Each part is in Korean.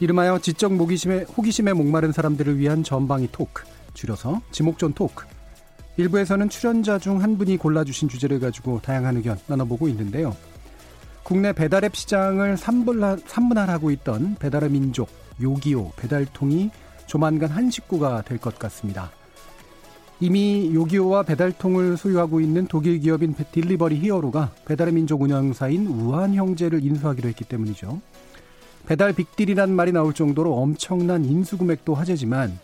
이름하여 지적 호기심에, 호기심에 목마른 사람들을 위한 전방위 토크, 줄여서 지목전 토크. 일부에서는 출연자 중 한 분이 골라주신 주제를 가지고 다양한 의견 나눠보고 있는데요. 국내 배달앱 시장을 삼분할하고 있던 배달의 민족, 요기요, 배달통이 조만간 한 식구가 될 것 같습니다. 이미 요기요와 배달통을 소유하고 있는 독일 기업인 딜리버리 히어로가 배달의 민족 운영사인 우아한 형제를 인수하기로 했기 때문이죠. 배달 빅딜이란 말이 나올 정도로 엄청난 인수 금액도 화제지만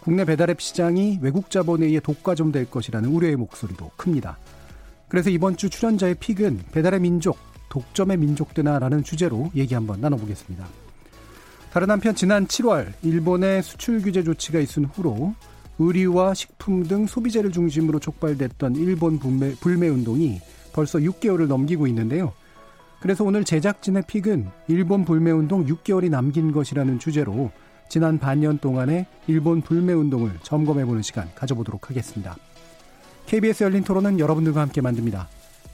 국내 배달앱 시장이 외국 자본에 의해 독과점 될 것이라는 우려의 목소리도 큽니다. 그래서 이번 주 출연자의 픽은 배달의 민족, 독점의 민족 되나라는 주제로 얘기 한번 나눠보겠습니다. 다른 한편 지난 7월 일본의 수출 규제 조치가 있은 후로 의류와 식품 등 소비재를 중심으로 촉발됐던 일본 불매, 불매 운동이 벌써 6개월을 넘기고 있는데요. 그래서 오늘 제작진의 픽은 일본 불매 운동 6개월이 남긴 것이라는 주제로 지난 반년 동안의 일본 불매 운동을 점검해보는 시간 가져보도록 하겠습니다. KBS 열린 토론은 여러분들과 함께 만듭니다.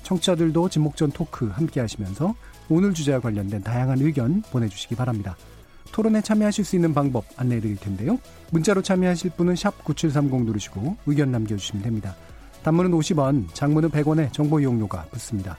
청취자들도 진목전 토크 함께 하시면서 오늘 주제와 관련된 다양한 의견 보내주시기 바랍니다. 토론에 참여하실 수 있는 방법 안내해 드릴 텐데요. 문자로 참여하실 분은 9730 누르시고 의견 남겨주시면 됩니다. 단문은 50원, 장문은 100원의 정보 이용료가 붙습니다.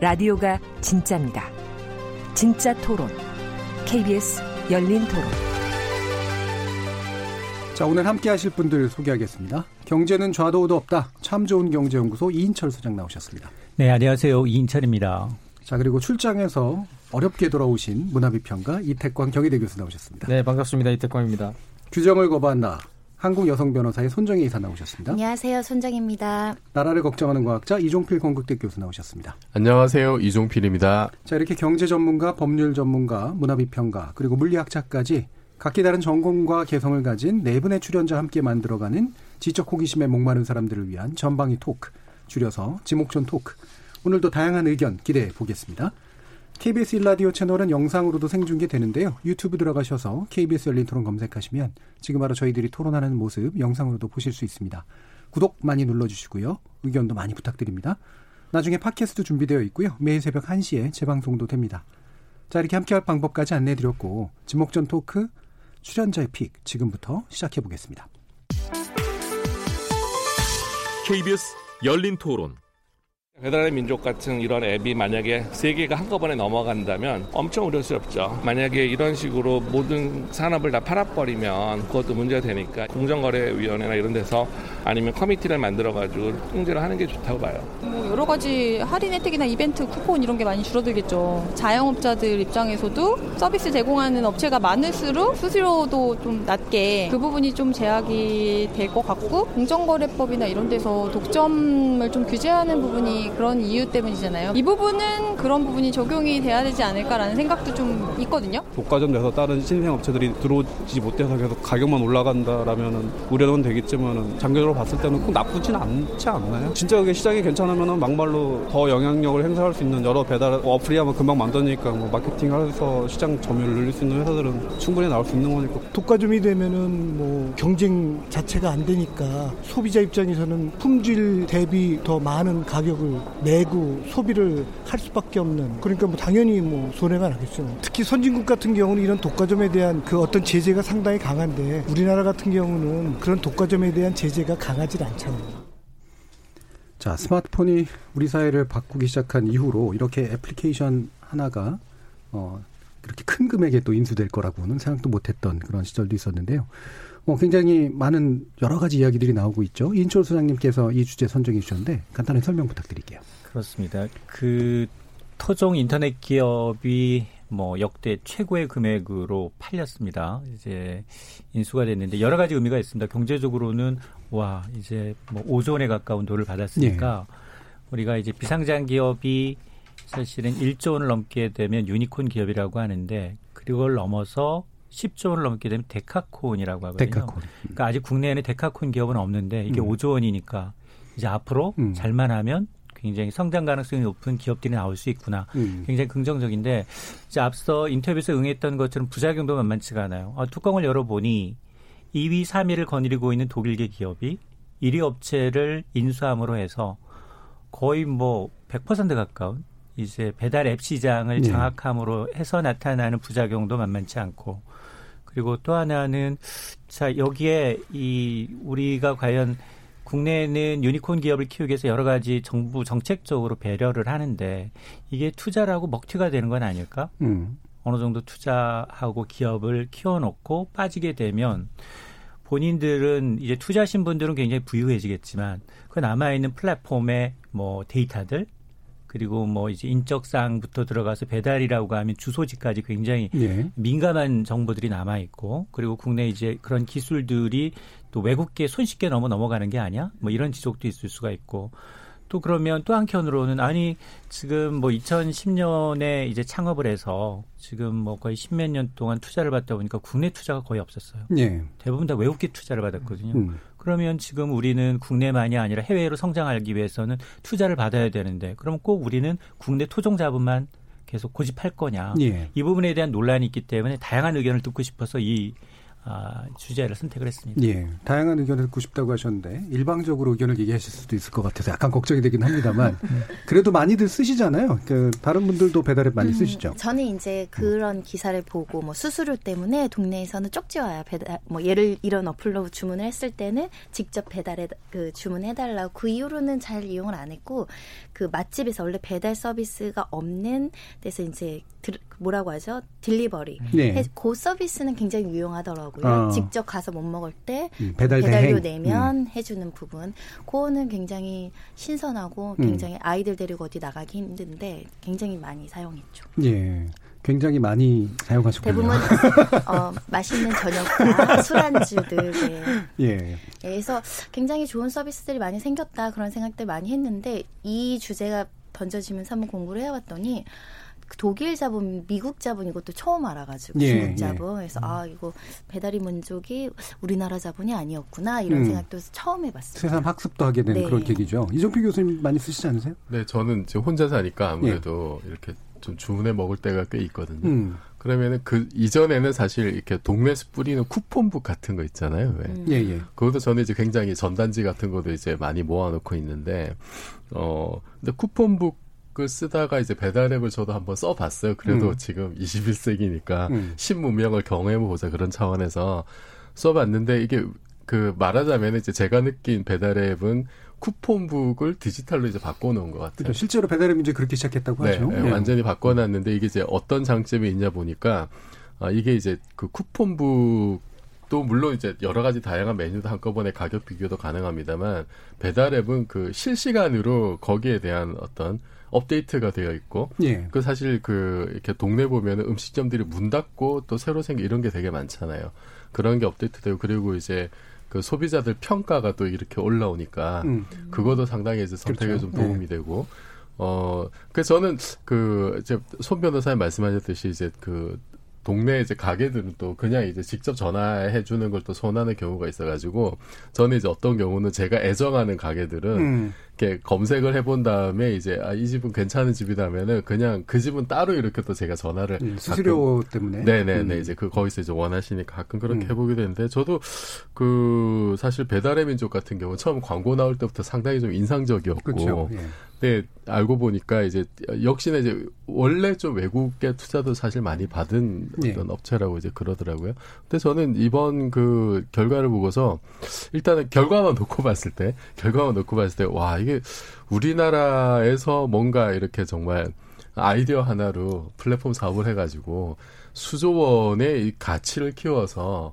라디오가 진짜입니다. 진짜 토론, KBS 열린 토론. 자, 오늘 함께 하실 분들 소개하겠습니다. 경제는 좌도우도 없다. 참 좋은 경제연구소 이인철 소장 나오셨습니다. 네, 안녕하세요. 이인철입니다. 자, 그리고 출장에서 어렵게 돌아오신 문화비평가 이태광 경희대 교수 나오셨습니다. 네, 반갑습니다. 이태광입니다. 규정을 거부한 나 한국 여성 변호사의 손정희 이사 나오셨습니다. 안녕하세요. 손정입니다. 나라를 걱정하는 과학자 이종필 건국대 교수 나오셨습니다. 안녕하세요. 이종필입니다. 자, 이렇게 경제 전문가, 법률 전문가, 문화비평가, 그리고 물리학자까지 각기 다른 전공과 개성을 가진 네 분의 출연자와 함께 만들어가는 지적 호기심에 목마른 사람들을 위한 전방위 토크, 줄여서 지목전 토크. 오늘도 다양한 의견 기대해 보겠습니다. KBS 일라디오 채널은 영상으로도 생중계되는데요. 유튜브 들어가셔서 KBS 열린 토론 검색하시면 지금 바로 저희들이 토론하는 모습 영상으로도 보실 수 있습니다. 구독 많이 눌러주시고요. 의견도 많이 부탁드립니다. 나중에 팟캐스트 준비되어 있고요. 매일 새벽 1시에 재방송도 됩니다. 자, 이렇게 함께할 방법까지 안내해드렸고 지목전 토크 출연자의 픽 지금부터 시작해 보겠습니다. KBS 열린 토론 배달의 민족 같은 이런 앱이 만약에 세계가 한꺼번에 넘어간다면 엄청 우려스럽죠. 만약에 이런 식으로 모든 산업을 다 팔아버리면 그것도 문제가 되니까 공정거래위원회나 이런 데서 아니면 커미티를 만들어가지고 통제를 하는 게 좋다고 봐요. 뭐 여러 가지 할인 혜택이나 이벤트 쿠폰 이런 게 많이 줄어들겠죠. 자영업자들 입장에서도 서비스 제공하는 업체가 많을수록 수수료도 좀 낮게 그 부분이 좀 제약이 될 것 같고 공정거래법이나 이런 데서 독점을 좀 규제하는 부분이 그런 이유 때문이잖아요. 이 부분은 그런 부분이 적용이 돼야 되지 않을까라는 생각도 좀 있거든요. 독과점 돼서 다른 신생 업체들이 들어오지 못해서 계속 가격만 올라간다라면 우려는 되겠지만 장기적으로 봤을 때는 꼭 나쁘진 않지 않나요? 진짜 그게 시장이 괜찮으면 막말로 더 영향력을 행사할 수 있는 여러 배달 어플이 하면 금방 만드니까 뭐 마케팅해서 시장 점유율을 늘릴 수 있는 회사들은 충분히 나올 수 있는 거니까. 독과점이 되면은 뭐 경쟁 자체가 안 되니까 소비자 입장에서는 품질 대비 더 많은 가격을 내고 소비를 할 수밖에 없는 그러니까 뭐 당연히 뭐 손해가 나겠죠. 특히 선진국 같은 경우는 이런 독과점에 대한 그 어떤 제재가 상당히 강한데 우리나라 같은 경우는 그런 독과점에 대한 제재가 강하지 않잖아요. 자, 스마트폰이 우리 사회를 바꾸기 시작한 이후로 이렇게 애플리케이션 하나가 어, 그렇게 큰 금액에 또 인수될 거라고는 생각도 못했던 그런 시절도 있었는데요. 뭐 굉장히 많은 여러 가지 이야기들이 나오고 있죠. 인철 소장님께서 이 주제 선정해 주셨는데 간단히 설명 부탁드릴게요. 그렇습니다. 그 토종 인터넷 기업이 뭐 역대 최고의 금액으로 팔렸습니다. 이제 인수가 됐는데 여러 가지 의미가 있습니다. 경제적으로는 와 이제 뭐 5조 원에 가까운 돈을 받았으니까 네. 우리가 이제 비상장 기업이 사실은 1조 원을 넘게 되면 유니콘 기업이라고 하는데 그걸 넘어서 10조 원을 넘게 되면 decacorn이라고 하거든요. 데카콘. 그러니까 아직 국내에는 데카콘 기업은 없는데 이게 음. 5조 원이니까 이제 앞으로 음. 잘만 하면 굉장히 성장 가능성이 높은 기업들이 나올 수 있구나. 음. 굉장히 긍정적인데 이제 앞서 인터뷰에서 응했던 것처럼 부작용도 만만치가 않아요. 아, 뚜껑을 열어보니 2위, 3위를 거느리고 있는 독일계 기업이 1위 업체를 인수함으로 해서 거의 뭐 100% 가까운 이제 배달 앱 시장을 네. 장악함으로 해서 나타나는 부작용도 만만치 않고 그리고 또 하나는 자 여기에 이 우리가 과연 국내에는 유니콘 기업을 키우기 위해서 여러 가지 정부 정책적으로 배려를 하는데 이게 투자라고 먹튀가 되는 건 아닐까? 음. 어느 정도 투자하고 기업을 키워놓고 빠지게 되면 본인들은 이제 투자하신 분들은 굉장히 부유해지겠지만 그 남아있는 플랫폼의 뭐 데이터들 그리고 뭐 이제 인적사항부터 들어가서 배달이라고 하면 주소지까지 굉장히 예. 민감한 정보들이 남아 있고 그리고 국내 이제 그런 기술들이 또 외국계 손쉽게 넘어 넘어가는 게 아니야? 뭐 이런 지적도 있을 수가 있고 또 그러면 또 한켠으로는 아니 지금 뭐 2010년에 이제 창업을 해서 지금 뭐 거의 십몇 년 동안 투자를 받다 보니까 국내 투자가 거의 없었어요. 예. 대부분 다 외국계 투자를 받았거든요. 음. 그러면 지금 우리는 국내만이 아니라 해외로 성장하기 위해서는 투자를 받아야 되는데 그럼 꼭 우리는 국내 토종 자본만 계속 고집할 거냐. 예. 이 부분에 대한 논란이 있기 때문에 다양한 의견을 듣고 싶어서 이 아, 주제를 선택을 했습니다. 예, 다양한 의견을 듣고 싶다고 하셨는데 일방적으로 의견을 얘기하실 수도 있을 것 같아서 약간 걱정이 되긴 합니다만 그래도 많이들 쓰시잖아요. 그 다른 분들도 배달앱 많이 음, 쓰시죠. 저는 이제 그런 기사를 보고 뭐 수수료 때문에 동네에서는 쪽지 와요. 배달 뭐 예를 이런 어플로 주문을 했을 때는 직접 배달해 그 주문해 달라고 그 이후로는 잘 이용을 안 했고 그 맛집에서 원래 배달 서비스가 없는 데서 이제 뭐라고 하죠? 딜리버리. 네. 그 서비스는 굉장히 유용하더라고요. 어. 직접 가서 못 먹을 때 음, 배달 료 내면 음. 해주는 부분. 그거는 굉장히 신선하고 음. 굉장히 음. 아이들 데리고 어디 나가기 힘든데 굉장히 많이 사용했죠. 예. 굉장히 많이 사용하셨군요. 대부분 어, 맛있는 저녁과 술안주들. 네. 예. 네, 그래서 굉장히 좋은 서비스들이 많이 생겼다 그런 생각들 많이 했는데 이 주제가 던져지면서 한번 공부를 해왔더니 독일 자본, 미국 자본 이것도 처음 알아가지고 예, 중국 자본. 예. 그래서 아 이거 배달이 민족이 우리나라 자본이 아니었구나 이런 음. 생각도 처음 해봤어요. 새삼 학습도 하게 되는 네. 그런 계기죠. 이종필 교수님 많이 쓰시지 않으세요? 네, 저는 지금 혼자 사니까 아무래도 예. 이렇게 좀 주문해 먹을 때가 꽤 있거든요. 음. 그러면은 그 이전에는 사실 이렇게 동네에서 뿌리는 쿠폰북 같은 거 있잖아요. 왜? 음. 예, 예. 그것도 저는 이제 굉장히 전단지 같은 것도 이제 많이 모아놓고 있는데, 어, 근데 쿠폰북 을 쓰다가 이제 배달 앱을 저도 한번 써봤어요. 그래도 음. 지금 21세기니까 음. 신문명을 경험해보자 그런 차원에서 써봤는데 이게 그 말하자면 이제 제가 느낀 배달 앱은 쿠폰북을 디지털로 이제 바꿔놓은 것 같아요. 그렇죠. 실제로 배달앱 이제 그렇게 시작했다고 네, 하죠. 네, 완전히 바꿔놨는데 이게 이제 어떤 장점이 있냐 보니까 아, 이게 이제 그 쿠폰북 또 물론 이제 여러 가지 다양한 메뉴도 한꺼번에 가격 비교도 가능합니다만 배달앱은 그 실시간으로 거기에 대한 어떤 업데이트가 되어 있고 예. 그 사실 그 이렇게 동네 보면은 음식점들이 문 닫고 또 새로 생긴 이런 게 되게 많잖아요. 그런 게 업데이트되고 그리고 이제 그 소비자들 평가가 또 이렇게 올라오니까 음. 그것도 상당히 이제 선택에 그렇죠. 좀 도움이 네. 되고 어 그래서 저는 그 이제 손 변호사님 말씀하셨듯이 이제 그 동네 이제 가게들은 또 그냥 이제 직접 전화해 주는 걸 또 선호하는 경우가 있어가지고 저는 이제 어떤 경우는 제가 애정하는 가게들은 음. 이렇게 검색을 해본 다음에 이제 아, 이 집은 괜찮은 집이다면은 그냥 그 집은 따로 이렇게 또 제가 전화를 음, 수수료 가끔, 때문에 네네네 음. 이제 그 거기서 이제 원하시니까 가끔 그렇게 음. 해보게 되는데 저도 그 사실 배달의 민족 같은 경우 처음 광고 나올 때부터 상당히 좀 인상적이었고 그렇죠. 예. 네, 알고 보니까 이제 역시나 이제 원래 좀 외국계 투자도 사실 많이 받은 예. 어떤 업체라고 이제 그러더라고요. 근데 저는 이번 그 결과를 보고서 일단은 결과만 놓고 봤을 때 결과만 놓고 봤을 때 와, 이게 우리나라에서 뭔가 이렇게 정말 아이디어 하나로 플랫폼 사업을 해가지고 수조 원의 이 가치를 키워서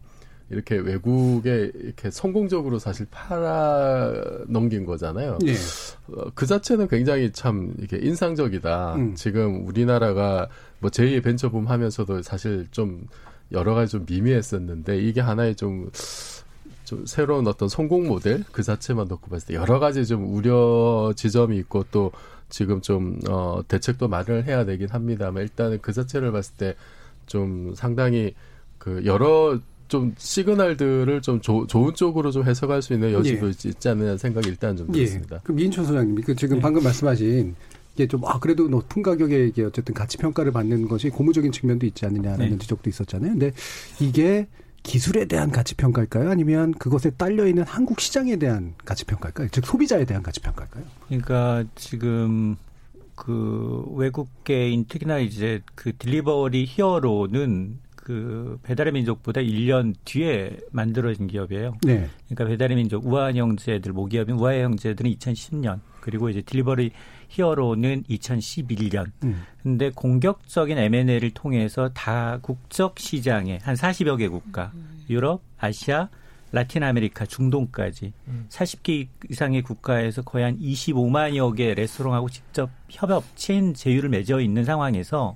이렇게 외국에 이렇게 성공적으로 사실 팔아 넘긴 거잖아요. 예. 어, 그 자체는 굉장히 참 이게 인상적이다. 음. 지금 우리나라가 뭐 제2의 벤처붐 하면서도 사실 좀 여러 가지 좀 미미했었는데 이게 하나의 좀, 좀 새로운 어떤 성공 모델 그 자체만 놓고 봤을 때 여러 가지 좀 우려 지점이 있고 또 지금 좀, 어, 대책도 마련을 해야 되긴 합니다만 일단은 그 자체를 봤을 때 좀 상당히 그 여러 좀 시그널들을 좀 조, 좋은 쪽으로 좀 해석할 수 있는 여지도 예. 있, 있지 않느냐 생각이 일단 좀 예. 들었습니다. 그럼 이인천 소장님, 그 네. 지금 방금 말씀하신 이게 좀, 아, 그래도 높은 가격에 이게 어쨌든 가치 평가를 받는 것이 고무적인 측면도 있지 않느냐라는 네. 지적도 있었잖아요. 근데 이게 기술에 대한 가치 평가일까요? 아니면 그것에 딸려 있는 한국 시장에 대한 가치 평가일까요? 즉 소비자에 대한 가치 평가일까요? 그러니까 지금 그 외국계인 특히나 이제 그 딜리버리 히어로는 그 배달의 민족보다 1년 뒤에 만들어진 기업이에요. 네. 그러니까 배달의 민족 우아한 형제들 모기업인 우아의 형제들은 2010년 그리고 이제 딜리버리 히어로는 2011년. 음. 근데 공격적인 M&A를 통해서 다국적 시장에 한 40여 개 국가, 유럽, 아시아, 라틴 아메리카, 중동까지 40개 이상의 국가에서 거의 한 25만여 개 레스토랑하고 직접 협업, 체인 제휴를 맺어 있는 상황에서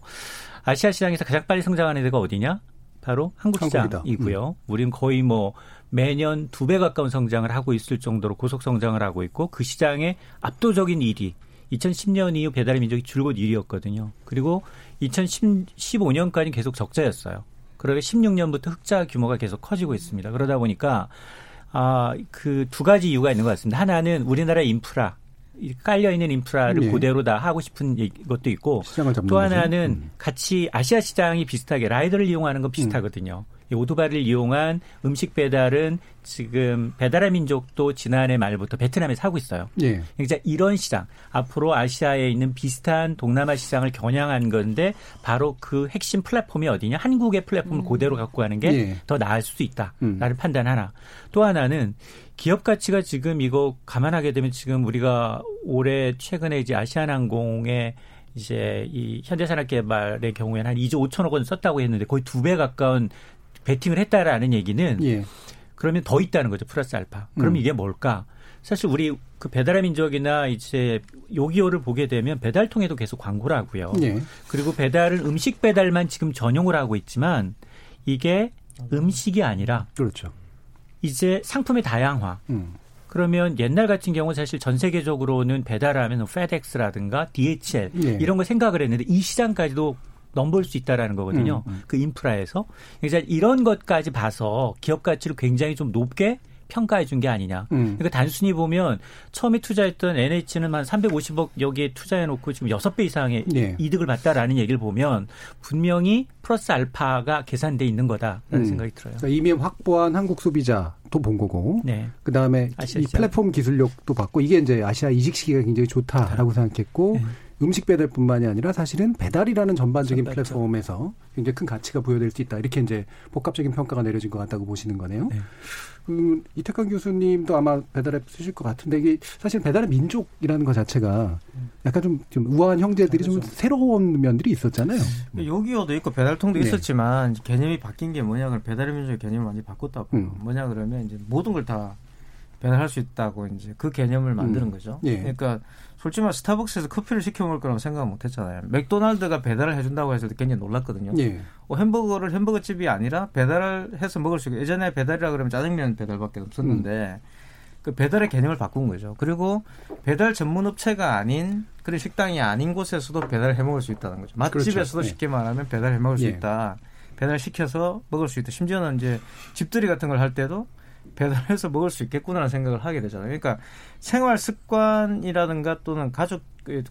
아시아 시장에서 가장 빨리 성장하는 데가 어디냐? 바로 한국. 시장이고요. 우리는 거의 뭐 매년 두 배 가까운 성장을 하고 있을 정도로 고속 성장을 하고 있고 그 시장의 압도적인 1위. 2010년 이후 배달의 민족이 줄곧 1위였거든요. 그리고 2015년까지 계속 적자였어요. 그러게 16년부터 흑자 규모가 계속 커지고 있습니다. 그러다 보니까 아, 그 두 가지 이유가 있는 것 같습니다. 하나는 우리나라 인프라 이 깔려 있는 인프라를 예. 그대로 다 하고 싶은 이- 것도 있고 또 거죠. 하나는 음. 같이 아시아 시장이 비슷하게 라이더를 이용하는 건 비슷하거든요. 이 오토바이를 이용한 음식 배달은 지금 배달의 민족도 지난해 말부터 베트남에서 하고 있어요. 예. 그러니까 이런 시장 앞으로 아시아에 있는 비슷한 동남아 시장을 겨냥한 건데 바로 그 핵심 플랫폼이 어디냐 한국의 플랫폼을 그대로 갖고 가는 게 예. 더 나을 수도 있다라는 음. 판단 하나 또 하나는 기업 가치가 지금 이거 감안하게 되면 지금 우리가 올해 최근에 이제 아시아나항공에 이제 이 현대산업개발의 경우에는 한 2조 5천억 원 썼다고 했는데 거의 두 배 가까운 베팅을 했다라는 얘기는 예. 그러면 더 있다는 거죠. 플러스 알파. 그럼 음. 이게 뭘까? 사실 우리 그 배달의 민족이나 이제 요기요를 보게 되면 배달 통에도 계속 광고를 하고요. 예. 그리고 배달은 음식 배달만 지금 전용을 하고 있지만 이게 음식이 아니라 그렇죠. 이제 상품의 다양화. 음. 그러면 옛날 같은 경우 사실 전 세계적으로는 배달하면 FedEx라든가 DHL 예. 이런 걸 생각을 했는데 이 시장까지도 넘볼 수 있다라는 거거든요. 음, 음. 그 인프라에서. 그래서 이런 것까지 봐서 기업 가치를 굉장히 좀 높게 평가해 준 게 아니냐. 음. 그러니까 단순히 보면 처음에 투자했던 NH는 한 350억 여기에 투자해 놓고 지금 6배 이상의 예. 이득을 봤다라는 얘기를 보면 분명히 플러스 알파가 계산돼 있는 거다라는 음. 생각이 들어요. 그러니까 이미 확보한 한국 소비자도 본 거고, 네. 그 다음에 아시아 이. 플랫폼 기술력도 봤고, 이게 이제 아시아 이직 시기가 굉장히 좋다라고 생각했고, 네. 음식 배달뿐만이 아니라 사실은 배달이라는 전반적인 전반적. 플랫폼에서 굉장히 큰 가치가 부여될 수 있다. 이렇게 이제 복합적인 평가가 내려진 것 같다고 보시는 거네요. 네. 음, 이태강 교수님도 아마 배달앱 쓰실 것 같은데 이게 사실 배달의 민족이라는 것 자체가 약간 좀, 좀 우아한 형제들이 좀 새로운 면들이 있었잖아요. 요기요도 있고 배달통도 네. 있었지만 개념이 바뀐 게 뭐냐 그러면 배달의 민족의 개념을 많이 바꿨다고 음. 뭐냐 그러면 이제 모든 걸 다 배달할 수 있다고 이제 그 개념을 만드는 음. 거죠. 예. 그러니까 솔직히 말 스타벅스에서 커피를 시켜 먹을 거라고 생각 못 했잖아요. 맥도날드가 배달을 해준다고 해서 굉장히 놀랐거든요. 예. 어, 햄버거를 햄버거 집이 아니라 배달을 해서 먹을 수 있고 예전에 배달이라 그러면 짜장면 배달밖에 없었는데 그 배달의 개념을 바꾼 거죠. 그리고 배달 전문 업체가 아닌 그런 식당이 아닌 곳에서도 배달을 해 먹을 수 있다는 거죠. 맛집에서도 그렇죠. 예. 쉽게 말하면 배달해 먹을 수 예. 있다. 배달 시켜서 먹을 수 있다. 심지어는 이제 집들이 같은 걸 할 때도 배달해서 먹을 수 있겠구나라는 생각을 하게 되잖아요. 그러니까 생활 습관이라든가 또는 가족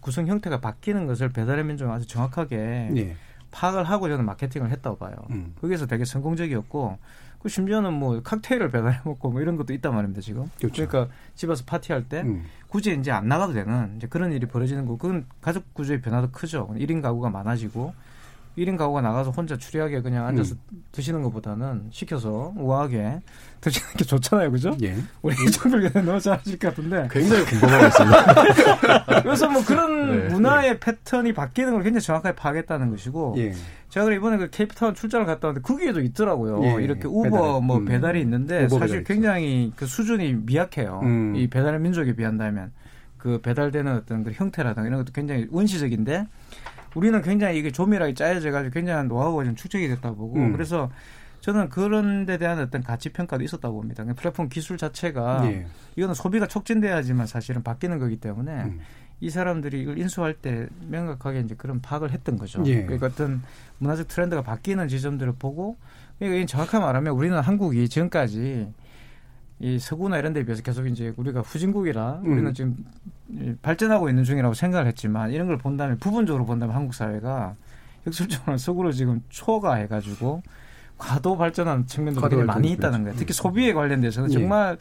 구성 형태가 바뀌는 것을 배달의 민족은 아주 정확하게 예. 파악을 하고 저는 마케팅을 했다고 봐요. 음. 거기서 되게 성공적이었고 그 심지어는 뭐 칵테일을 배달해 먹고 뭐 이런 것도 있단 말입니다 지금. 그렇죠. 러니까 집에서 파티할 때 음. 굳이 이제 안 나가도 되는 이제 그런 일이 벌어지는 거 그건 가족 구조의 변화도 크죠. 1인 가구가 많아지고 1인 가구가 나가서 혼자 추리하게 그냥 앉아서 드시는 것보다는 시켜서 우아하게 드시는 게 좋잖아요, 그죠? 예. 우리 이정필 교수님 너무 잘하실 것 같은데. 굉장히 궁금하고 있습니다. 그래서 뭐 그런 네. 문화의 패턴이 바뀌는 걸 굉장히 정확하게 파악했다는 것이고. 예. 제가 이번에 그 케이프타운 출장을 갔다 왔는데 거기에도 있더라고요. 예, 이렇게 예. 우버 배달. 뭐 음. 배달이 있는데 우버 사실 배달 굉장히 그 수준이 미약해요. 음. 이 배달 민족에 비한다면 그 배달되는 어떤 그 형태라든가 이런 것도 굉장히 원시적인데 우리는 굉장히 이게 조밀하게 짜여져 가지고 굉장한 노하우가 좀 축적이 됐다 보고 음. 그래서 저는 그런 데 대한 어떤 가치 평가도 있었다고 봅니다. 그러니까 플랫폼 기술 자체가 예. 이거는 소비가 촉진돼야지만 사실은 바뀌는 거기 때문에 음. 이 사람들이 이걸 인수할 때 명확하게 이제 그런 파악을 했던 거죠. 예. 그러니까 어떤 문화적 트렌드가 바뀌는 지점들을 보고 그러니까 정확하게 말하면 우리는 한국이 지금까지 이 서구나 이런 데에 비해서 계속 이제 우리가 후진국이라 음. 우리는 지금 이 발전하고 있는 중이라고 생각을 했지만 이런 걸 본다면 부분적으로 본다면 한국 사회가 역설적으로 서구를 지금 초과해 가지고 과도 발전한 측면도 과도 굉장히 많이 발전, 있다는 그렇죠. 거예요. 특히 소비에 관련돼서는 예. 정말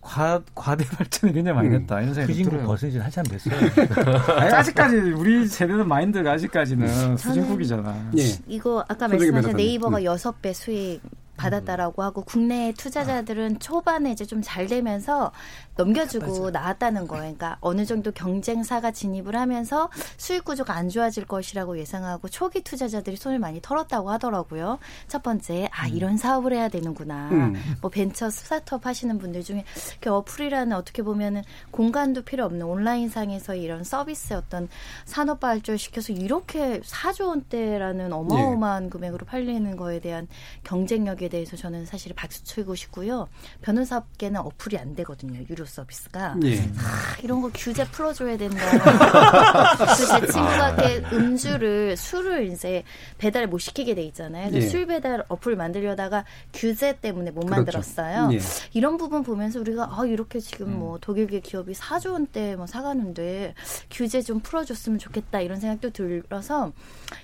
과, 과대 발전이 굉장히 많이 음. 됐다. 이런 생각이 후진국 들어요. 벗은 지 한참 됐어요. 아니, 아직까지 우리 세대는 마인드가 아직까지는 후진국이잖아. 예. 이거 아까 말씀하신. 네이버가 음. 여섯 배 수익 받았다라고 하고 국내 투자자들은 초반에 이제 좀 잘 되면서 넘겨주고 나왔다는 거예요. 그러니까 어느 정도 경쟁사가 진입을 하면서 수익 구조가 안 좋아질 것이라고 예상하고 초기 투자자들이 손을 많이 털었다고 하더라고요. 첫 번째, 아 이런 사업을 해야 되는구나. 음. 뭐 벤처 스타트업 하시는 분들 중에 이렇게 어플이라는 어떻게 보면은 공간도 필요 없는 온라인 상에서 이런 서비스 어떤 산업 발전 시켜서 이렇게 4조 원대라는 어마어마한 금액으로 팔리는 거에 대한 경쟁력 에 대해서 저는 사실 박수 치고 싶고요. 변호사업계는 어플이 안 되거든요. 유료 서비스가. 예. 아, 이런 거 규제 풀어줘야 된다. 그래서 제 친구가 이렇게 음주를 술을 이제 배달 못 시키게 돼 있잖아요. 예. 술 배달 어플 만들려다가 규제 때문에 못 그렇죠. 만들었어요. 예. 이런 부분 보면서 우리가 아 이렇게 지금 음. 뭐 독일계 기업이 4조 원대 뭐 사가는데 규제 좀 풀어줬으면 좋겠다 이런 생각도 들어서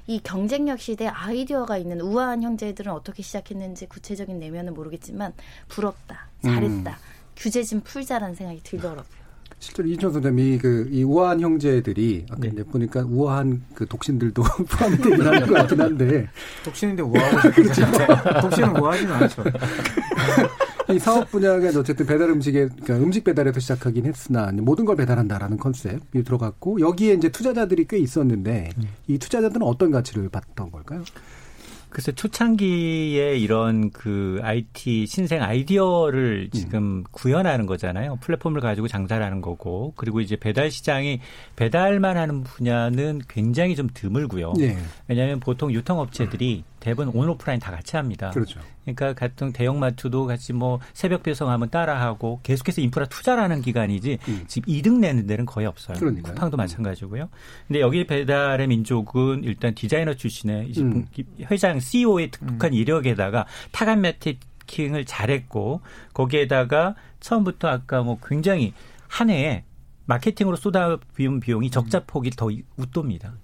이 경쟁력 시대 아이디어가 있는 우아한 형제들은 어떻게 시작했는지 구체적인 내면은 모르겠지만 부럽다 잘했다 음. 규제 좀 풀자라는 생각이 들더라고요. 실제로 이준 선생님이 그 이 우아한 형제들이 아까 네. 이제 보니까 우아한 그 독신들도 포함되긴 하는 것 같긴 한데 독신인데 우아하고 싶죠. 독신은 우아하지는 않죠. 이 사업 분야가 어쨌든 배달 음식에 그러니까 음식 배달에서 시작하긴 했으나 모든 걸 배달한다라는 컨셉이 들어갔고 여기에 이제 투자자들이 꽤 있었는데 이 투자자들은 어떤 가치를 봤던 걸까요? 글쎄 초창기에 이런 그 IT 신생 아이디어를 지금 구현하는 거잖아요. 플랫폼을 가지고 장사를 하는 거고 그리고 이제 배달 시장이 배달만 하는 분야는 굉장히 좀 드물고요. 예. 왜냐하면 보통 유통업체들이 대부분 온 오프라인 다 같이 합니다. 그렇죠. 그러니까 같은 대형 마트도 같이 뭐 새벽 배송하면 따라하고 계속해서 인프라 투자라는 기간이지 음. 지금 이득 내는 데는 거의 없어요. 그러니까요. 쿠팡도 마찬가지고요. 근데 여기 배달의 민족은 일단 디자이너 출신의 음. 회장 CEO의 특특한 이력에다가 타간 매티킹을 잘했고 거기에다가 처음부터 아까 뭐 굉장히 한 해에 마케팅으로 쏟아부은 비용이 적자 폭이 더 웃돕니다.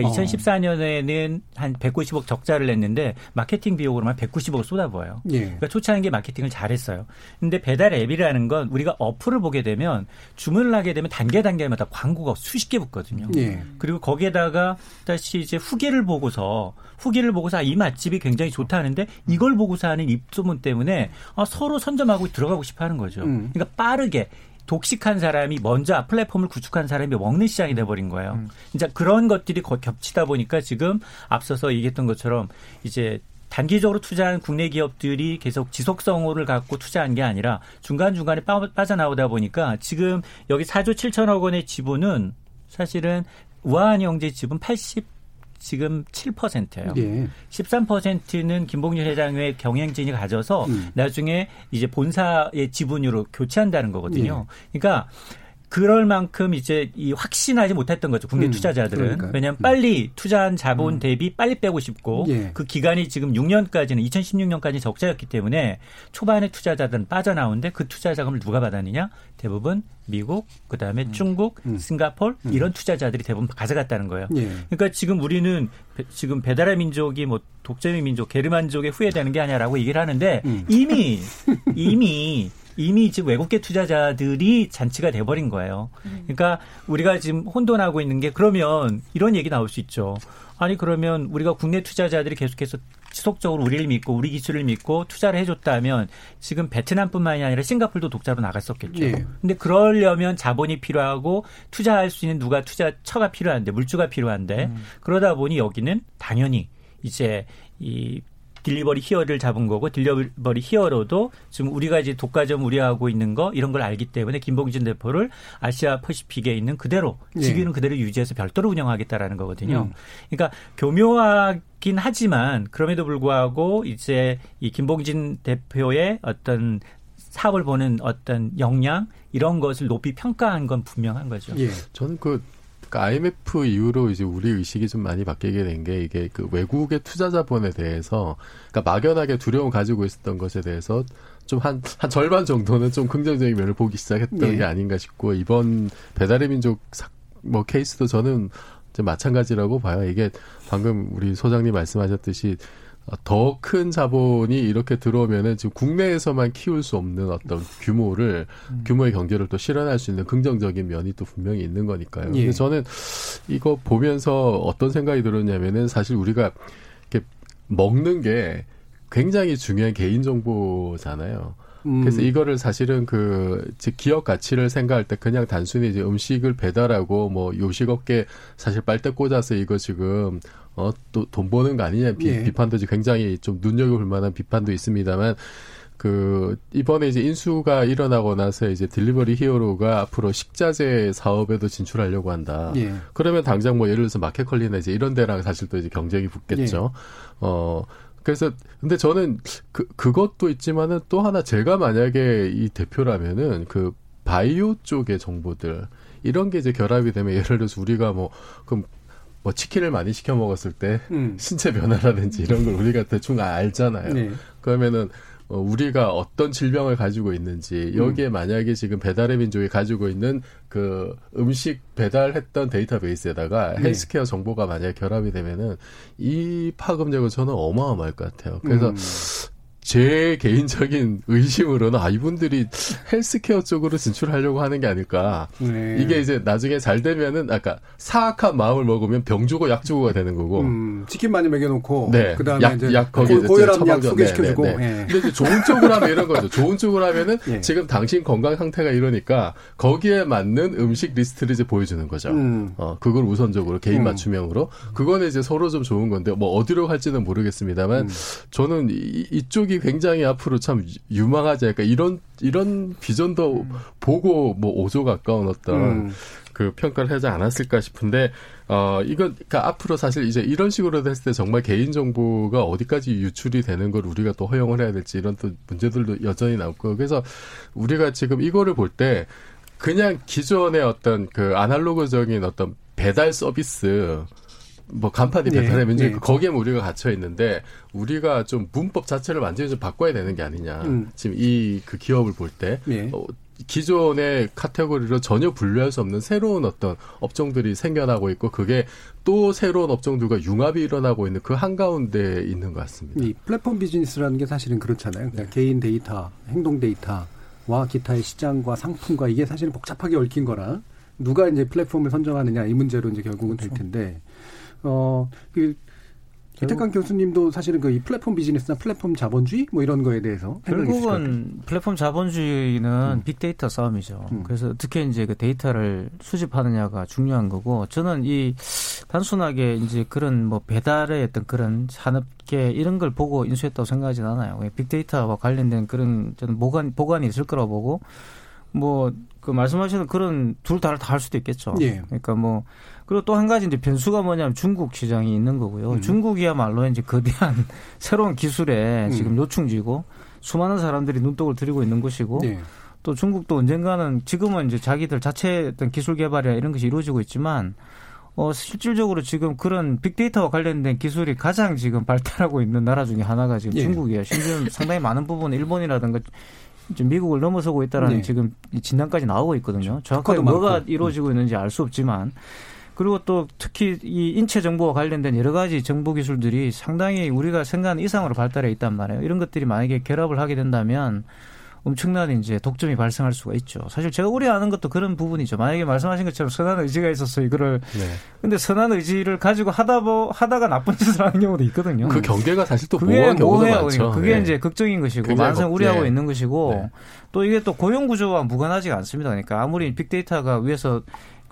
그러니까 어. 2014년에는 한 190억 적자를 냈는데 마케팅 비용으로만 190억을 쏟아부어요. 예. 그러니까 초창기에 마케팅을 잘했어요. 근데 배달 앱이라는 건 우리가 어플을 보게 되면 주문을 하게 되면 단계 단계마다 광고가 수십 개 붙거든요. 예. 그리고 거기에다가 다시 이제 후기를 보고서 후기를 보고서 아, 이 맛집이 굉장히 좋다 하는데 이걸 보고서 하는 입소문 때문에 아, 서로 선점하고 들어가고 싶어 하는 거죠. 음. 그러니까 빠르게 독식한 사람이 먼저 플랫폼을 구축한 사람이 먹는 시장이 돼버린 거예요. 음. 진짜 그런 것들이 거- 겹치다 보니까 지금 앞서서 얘기했던 것처럼 이제 단기적으로 투자한 국내 기업들이 계속 지속성을 갖고 투자한 게 아니라 중간중간에 빠, 빠져나오다 보니까 지금 여기 4조 7천억 원의 지분은 사실은 우아한 형제 지분 80 지금 7%예요. 예. 13%는 김봉준 회장의 경영진이 가져서 음. 나중에 이제 본사의 지분으로 교체한다는 거거든요. 예. 그러니까 그럴 만큼 이제 이 확신하지 못했던 거죠. 국내 음, 투자자들은. 그러니까요. 왜냐하면 음. 빨리 투자한 자본 대비 빨리 빼고 싶고 예. 그 기간이 지금 6년까지는 2016년까지 적자였기 때문에 초반에 투자자들은 빠져나오는데 그 투자 자금을 누가 받았느냐? 대부분 미국, 그다음에 중국, 음. 싱가폴 이런 투자자들이 대부분 가져갔다는 거예요. 예. 그러니까 지금 우리는 배- 지금 배달의 민족이 뭐 독재의 민족, 게르만족에 후회되는 게 아니라고 얘기를 하는데 음. 이미 이미 이미 지금 외국계 투자자들이 잔치가 돼버린 거예요. 그러니까 우리가 지금 혼돈하고 있는 게 그러면 이런 얘기 나올 수 있죠. 아니 그러면 우리가 국내 투자자들이 계속해서 지속적으로 우리를 믿고 우리 기술을 믿고 투자를 해줬다면 지금 베트남뿐만이 아니라 싱가폴도 독자로 나갔었겠죠. 예. 근데 그러려면 자본이 필요하고 투자할 수 있는 누가 투자처가 필요한데 물주가 필요한데 음. 그러다 보니 여기는 당연히 이제 이 딜리버리 히어로를 잡은 거고 딜리버리 히어로도 지금 우리가 이제 독과점 우려하고 있는 거 이런 걸 알기 때문에 김봉진 대표를 Asia Pacific에 있는 그대로 예. 직위는 그대로 유지해서 별도로 운영하겠다라는 거거든요. 음. 그러니까 교묘하긴 하지만 그럼에도 불구하고 이제 이 김봉진 대표의 어떤 사업을 보는 어떤 역량 이런 것을 높이 평가한 건 분명한 거죠. 예. 저는 그 그러니까 IMF 이후로 이제 우리 의식이 좀 많이 바뀌게 된 게 이게 그 외국의 투자 자본에 대해서 그러니까 막연하게 두려움 가지고 있었던 것에 대해서 좀한한 절반 정도는 좀 긍정적인 면을 보기 시작했던 예. 게 아닌가 싶고 이번 배달의 민족 사, 뭐 케이스도 저는 이제 마찬가지라고 봐요. 이게 방금 우리 소장님 말씀하셨듯이 더 큰 자본이 이렇게 들어오면은 지금 국내에서만 키울 수 없는 어떤 규모를 규모의 경제를 또 실현할 수 있는 긍정적인 면이 또 분명히 있는 거니까요. 예. 근데 저는 이거 보면서 어떤 생각이 들었냐면은 사실 우리가 이렇게 먹는 게 굉장히 중요한 개인 정보잖아요. 음. 그래서 이거를 사실은 그즉 기업 가치를 생각할 때 그냥 단순히 이제 음식을 배달하고 뭐 요식업계 사실 빨대 꽂아서 이거 지금 어 또 돈 버는 거 아니냐 비, 예. 비판도 이제 굉장히 좀 눈여겨볼 만한 비판도 있습니다만 그 이번에 이제 인수가 일어나고 나서 이제 딜리버리 히어로가 앞으로 식자재 사업에도 진출하려고 한다. 예. 그러면 당장 뭐 예를 들어서 마켓컬리나 이제 이런 데랑 사실 또 이제 경쟁이 붙겠죠. 어 그래서 근데 저는 그 그것도 있지만은 또 하나 제가 만약에 이 대표라면은 그 바이오 쪽의 정보들 이런 게 이제 결합이 되면 예를 들어서 우리가 뭐 그럼 뭐 치킨을 많이 시켜 먹었을 때 음. 신체 변화라든지 이런 걸 우리가 대충 알잖아요. 네. 그러면은 어, 우리가 어떤 질병을 가지고 있는지 여기에 만약에 지금 배달의 민족이 가지고 있는 그 음식 배달했던 데이터베이스에다가 네. 헬스케어 정보가 만약에 결합이 되면은 이 파급력은 저는 어마어마할 것 같아요. 그래서 음. 제 개인적인 의심으로는 아 이분들이 헬스케어 쪽으로 진출하려고 하는 게 아닐까. 네. 이게 이제 나중에 잘 되면은 아까 사악한 마음을 먹으면 병 주고 약 주고가 되는 거고. 음, 치킨 많이 먹여놓고 네. 그다음에 약, 이제 약 거기 고- 이제 고혈압 약 처방전. 소개시켜주고 네, 네, 네. 예. 근데 이제 좋은 쪽으로 하면 이런 거죠. 좋은 쪽으로 하면은 예. 지금 당신 건강 상태가 이러니까 거기에 맞는 음식 리스트를 이제 보여주는 거죠. 음. 어, 그걸 우선적으로 개인 음. 맞춤형으로. 그거는 이제 서로 좀 좋은 건데, 뭐 어디로 갈지는 모르겠습니다만, 음. 저는 이, 이쪽 이 굉장히 앞으로 참 유- 유망하지 않을까. 이런, 이런 비전도 보고 뭐 5조 가까운 어떤 음. 그 평가를 하지 않았을까 싶은데, 어, 이건, 그니까 앞으로 사실 이제 이런 식으로 됐을 때 정말 개인 정보가 어디까지 유출이 되는 걸 우리가 또 허용을 해야 될지 이런 또 문제들도 여전히 남고, 그래서 우리가 지금 이거를 볼 때, 그냥 기존의 어떤 그 아날로그적인 어떤 배달 서비스 뭐 간판이 예, 배달의 민족 예. 거기에 우리가 갇혀 있는데 우리가 좀 문법 자체를 완전히 좀 바꿔야 되는 게 아니냐 음. 지금 이 그 기업을 볼때 예. 어, 기존의 카테고리로 전혀 분류할 수 없는 새로운 어떤 업종들이 생겨나고 있고 그게 또 새로운 업종들과 융합이 일어나고 있는 그 한가운데 있는 것 같습니다. 이 플랫폼 비즈니스라는 게 사실은 그렇잖아요. 그러니까 개인 데이터, 행동 데이터와 기타의 시장과 상품과 이게 사실은 복잡하게 얽힌 거라 누가 이제 플랫폼을 선정하느냐 이 문제로 이제 결국은 될 텐데 어 그 이택광 교수님도 사실은 그 이 플랫폼 비즈니스나 플랫폼 자본주의 뭐 이런 거에 대해서. 결국은 플랫폼 자본주의는 빅데이터 싸움이죠. 음. 그래서 어떻게 이제 그 데이터를 수집하느냐가 중요한 거고 저는 이 단순하게 이제 그런 뭐 배달의 어떤 그런 산업계 이런 걸 보고 인수했다고 생각하진 않아요. 빅데이터와 관련된 그런 저는 보관 보관이 있을 거라고 보고 뭐 그 말씀하시는 그런 둘다다할 수도 있겠죠. 예. 그러니까 뭐 그리고 또 한 가지 이제 변수가 뭐냐면 중국 시장이 있는 거고요. 음. 중국이야말로 이제 거대한 새로운 기술에 음. 지금 요충지고 수많은 사람들이 눈독을 들이고 있는 곳이고 예. 또 중국도 언젠가는 지금은 이제 자기들 자체 어떤 기술 개발이나 이런 것이 이루어지고 있지만 어 실질적으로 지금 그런 빅데이터와 관련된 기술이 가장 지금 발달하고 있는 나라 중에 하나가 지금 예. 중국이에요. 심지어 상당히 많은 부분 일본이라든가 미국을 넘어서고 있다라는 네. 지금 이 진단까지 나오고 있거든요. 정확하게 특허도 뭐가 많고. 음. 이루어지고 있는지 알 수 없지만 그리고 또 특히 이 인체 정보와 관련된 여러 가지 정보 기술들이 상당히 우리가 생각하는 이상으로 발달해 있단 말이에요. 이런 것들이 만약에 결합을 하게 된다면 엄청난 이제 독점이 발생할 수가 있죠. 사실 제가 우려하는 것도 그런 부분이죠. 만약에 말씀하신 것처럼 선한 의지가 있었어 이거를 네. 근데 선한 의지를 가지고 하다 보 하다가 나쁜 짓을 하는 경우도 있거든요. 그 경계가 사실 또 모호한 경우도. 많죠. 그러니까 그게 네. 이제 걱정인 것이고 만성 걱- 우려하고 네. 있는 것이고 네. 또 이게 또 고용 구조와 무관하지가 않습니다. 그러니까 아무리 빅데이터가 위에서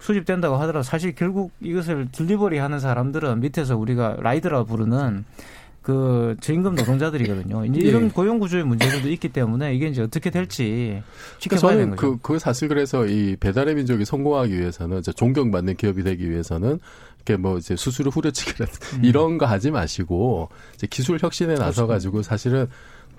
수집된다고 하더라도 사실 결국 이것을 딜리버리 하는 사람들은 밑에서 우리가 라이더라 부르는 그 저임금 노동자들이거든요. 이제 이런 예. 고용 구조의 문제들도 있기 때문에 이게 이제 어떻게 될지 그러니까 지켜봐야 되는 저는 거죠. 그, 그 사실 그래서 이 배달의 민족이 성공하기 위해서는 이제 존경받는 기업이 되기 위해서는 이렇게 뭐 이제 수수료 후려치기라든지 음. 이런 거 하지 마시고 이제 기술 혁신에 나서 가지고 사실은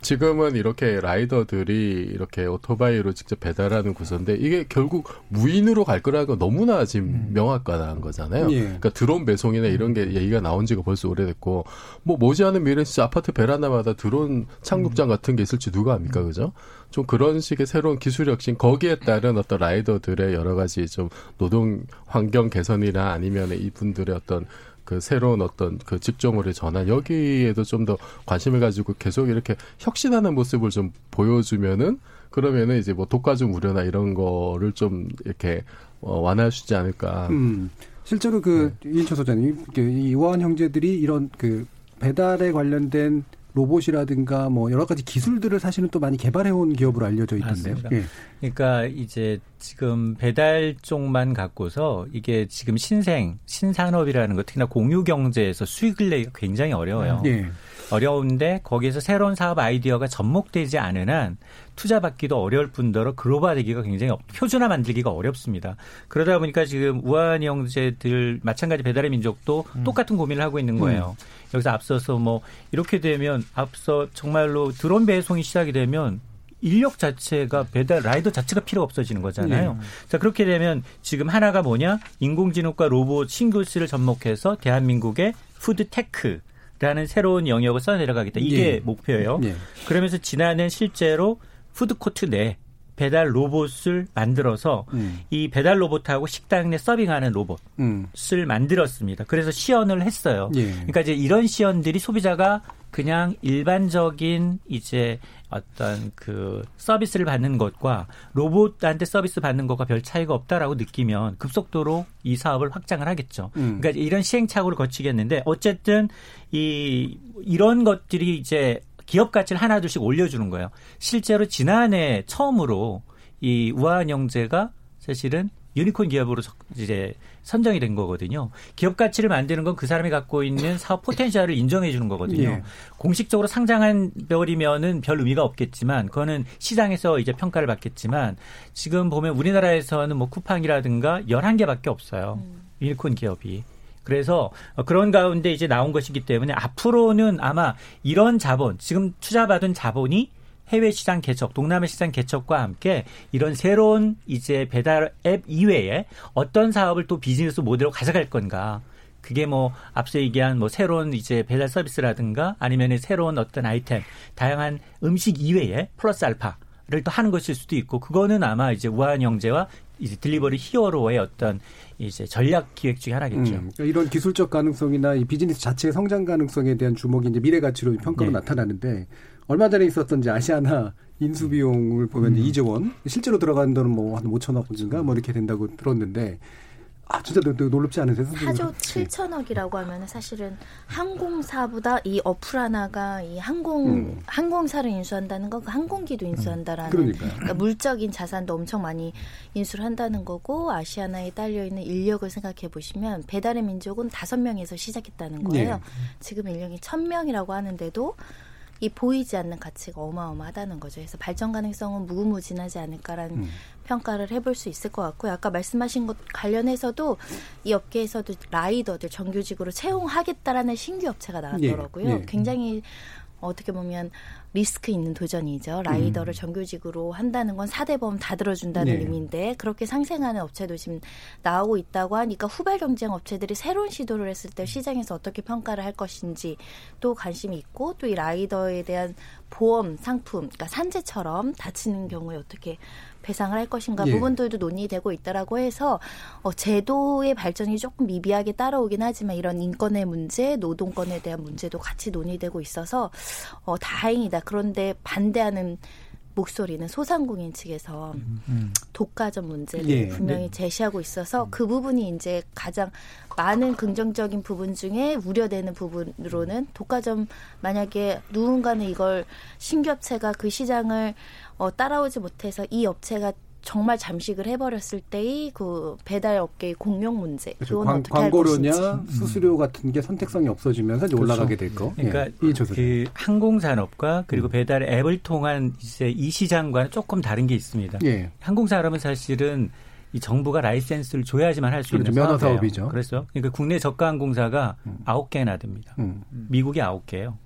지금은 이렇게 라이더들이 이렇게 오토바이로 직접 배달하는 구조인데 이게 결국 무인으로 갈 거라는 건 너무나 지금 음. 명확한 거잖아요. 예. 그러니까 드론 배송이나 이런 게 얘기가 나온 지가 벌써 오래됐고 뭐 머지않은 미래 진짜 아파트 베란다마다 드론 착륙장 같은 게 있을지 누가 압니까 그죠? 좀 그런 식의 새로운 기술 혁신 거기에 따른 어떤 라이더들의 여러 가지 좀 노동 환경 개선이나 아니면 이분들의 어떤 그 새로운 어떤 그 직종으로의 전환 여기에도 좀 더 관심을 가지고 계속 이렇게 혁신하는 모습을 좀 보여주면은 그러면은 이제 뭐 독과점 우려나 이런 거를 좀 이렇게 어, 있지 않을까. 음. 실제로 그 네. 이인철 소장님, 그이 이화원 형제들이 이런 그 배달에 관련된 로봇이라든가 뭐 여러 가지 기술들을 사실은 또 많이 개발해온 기업으로 알려져 있던데요. 예. 그러니까 이제 지금 배달 쪽만 갖고서 이게 지금 신생 신산업이라는 것 특히나 공유 경제에서 수익을 내기가 굉장히 어려워요. 예. 어려운데 거기에서 새로운 사업 아이디어가 접목되지 않은 한 투자 받기도 어려울 뿐더러 글로벌화되기가 굉장히 어- 표준화 만들기가 어렵습니다. 그러다 보니까 지금 우아한 형제들 마찬가지 배달의 민족도 똑같은 고민을 하고 있는 거예요. 여기서 앞서서 뭐 이렇게 되면 앞서 정말로 드론 배송이 시작이 되면 인력 자체가 배달 라이더 자체가 필요 없어지는 거잖아요. 자 그렇게 되면 지금 하나가 뭐냐 인공지능과 로봇 싱글스를 접목해서 대한민국의 food tech라는 새로운 영역을 써내려가겠다. 이게 예. 목표예요. 예. 그러면서 지난해 실제로 푸드코트 내 배달 로봇을 만들어서 음. 이 배달 로봇하고 식당 내 서빙하는 로봇을 음. 만들었습니다. 그래서 시연을 했어요. 예. 그러니까 이제 이런 시연들이 소비자가 그냥 일반적인 이제 어떤 그 서비스를 받는 것과 로봇한테 서비스 받는 것과 별 차이가 없다라고 느끼면 급속도로 이 사업을 확장을 하겠죠. 음. 그러니까 이런 시행착오를 거치겠는데 어쨌든 이 이런 것들이 이제 기업 가치를 하나둘씩 올려주는 거예요. 실제로 지난해 처음으로 이 우한 영재가 사실은 유니콘 기업으로 석- 이제 선정이 된 거거든요. 기업 가치를 만드는 건 그 사람이 갖고 있는 사업 포텐셜을 인정해 주는 거거든요. 예. 공식적으로 상장한 별이면은 별 의미가 없겠지만 그거는 시장에서 이제 평가를 받겠지만 지금 보면 우리나라에서는 뭐 쿠팡이라든가 11개밖에 없어요. 유니콘 기업이. 그래서 어, 그런 가운데 이제 나온 것이기 때문에 앞으로는 아마 이런 자본, 지금 투자받은 자본이 해외 시장 개척, 동남아 시장 개척과 함께 이런 새로운 이제 배달 앱 이외에 어떤 사업을 또 비즈니스 모델로 가져갈 건가. 그게 뭐 앞서 얘기한 뭐 새로운 이제 배달 서비스라든가 아니면 새로운 어떤 아이템, 다양한 음식 이외에 플러스 알파를 또 하는 것일 수도 있고 그거는 아마 이제 우아한 형제와 이제 딜리버리 히어로의 어떤 이제 전략 기획 중에 하나겠죠. 음, 그러니까 이런 기술적 가능성이나 이 비즈니스 자체의 성장 가능성에 대한 주목이 이제 미래 가치로 평가로 네. 나타나는데 얼마 전에 있었던 이제 아시아나 인수 비용을 보면 이제 2조 원 실제로 들어가는 돈은 뭐 한 5천억 인가 뭐 이렇게 된다고 들었는데 아 진짜 노- 노- 놀랍지 않으세요? 선생님? 4조 7천억이라고 하면 사실은 항공사보다 이 어플 하나가 이 항공 음. 항공사를 인수한다는 거 그 항공기도 인수한다라는 그러니까요. 그러니까 물적인 자산도 엄청 많이 인수를 한다는 거고 아시아나에 딸려 있는 인력을 생각해 보시면 배달의 민족은 다섯 명에서 시작했다는 거예요. 네. 지금 인력이 천 명이라고 하는데도 이 보이지 않는 가치가 어마어마하다는 거죠. 그래서 발전 가능성은 무궁무진하지 않을까라는 음. 평가를 해볼 수 있을 것 같고요. 아까 말씀하신 것 관련해서도 이 업계에서도 라이더들 정규직으로 채용하겠다라는 신규 업체가 나왔더라고요. 예, 예. 굉장히 어떻게 보면 리스크 있는 도전이죠. 라이더를 정규직으로 한다는 건 사대보험 다 들어준다는 네. 의미인데 그렇게 상생하는 업체도 지금 나오고 있다고 하니까 후발 경쟁 업체들이 새로운 시도를 했을 때 시장에서 어떻게 평가를 할 것인지 또 관심이 있고 또 이 라이더에 대한 보험 상품, 그러니까 산재처럼 다치는 경우에 어떻게 배상을 할 것인가 예. 부분들도 논의되고 있다라고 해서 어, 제도의 발전이 조금 미비하게 따라오긴 하지만 이런 인권의 문제, 노동권에 대한 문제도 같이 논의되고 있어서 어, 다행이다. 그런데 반대하는 목소리는 소상공인 측에서 음. 독과점 문제를 예. 분명히 네. 제시하고 있어서 그 부분이 이제 가장 많은 긍정적인 부분 중에 우려되는 부분으로는 독과점 만약에 누군가는 이걸 신규 업체가 그 시장을 어, 따라오지 못해서 이 업체가 정말 잠식을 해버렸을 때의 그 배달 업계의 공룡 문제 그렇죠. 그건 광, 어떻게 할 광고료냐 것인지 수수료 같은 게 선택성이 없어지면서 이제 그렇죠. 올라가게 될 거. 그러니까 예. 이 조사. 그 항공산업과 그리고 배달 앱을 통한 이제 이 시장과는 조금 다른 게 있습니다. 예. 항공산업은 사실은 이 정부가 라이센스를 줘야지만 할수 그렇죠. 있는 면허. 사업이죠. 그래서 그러니까 국내 저가 항공사가 아홉 개나 됩니다. 음. 미국이 아홉 개예요.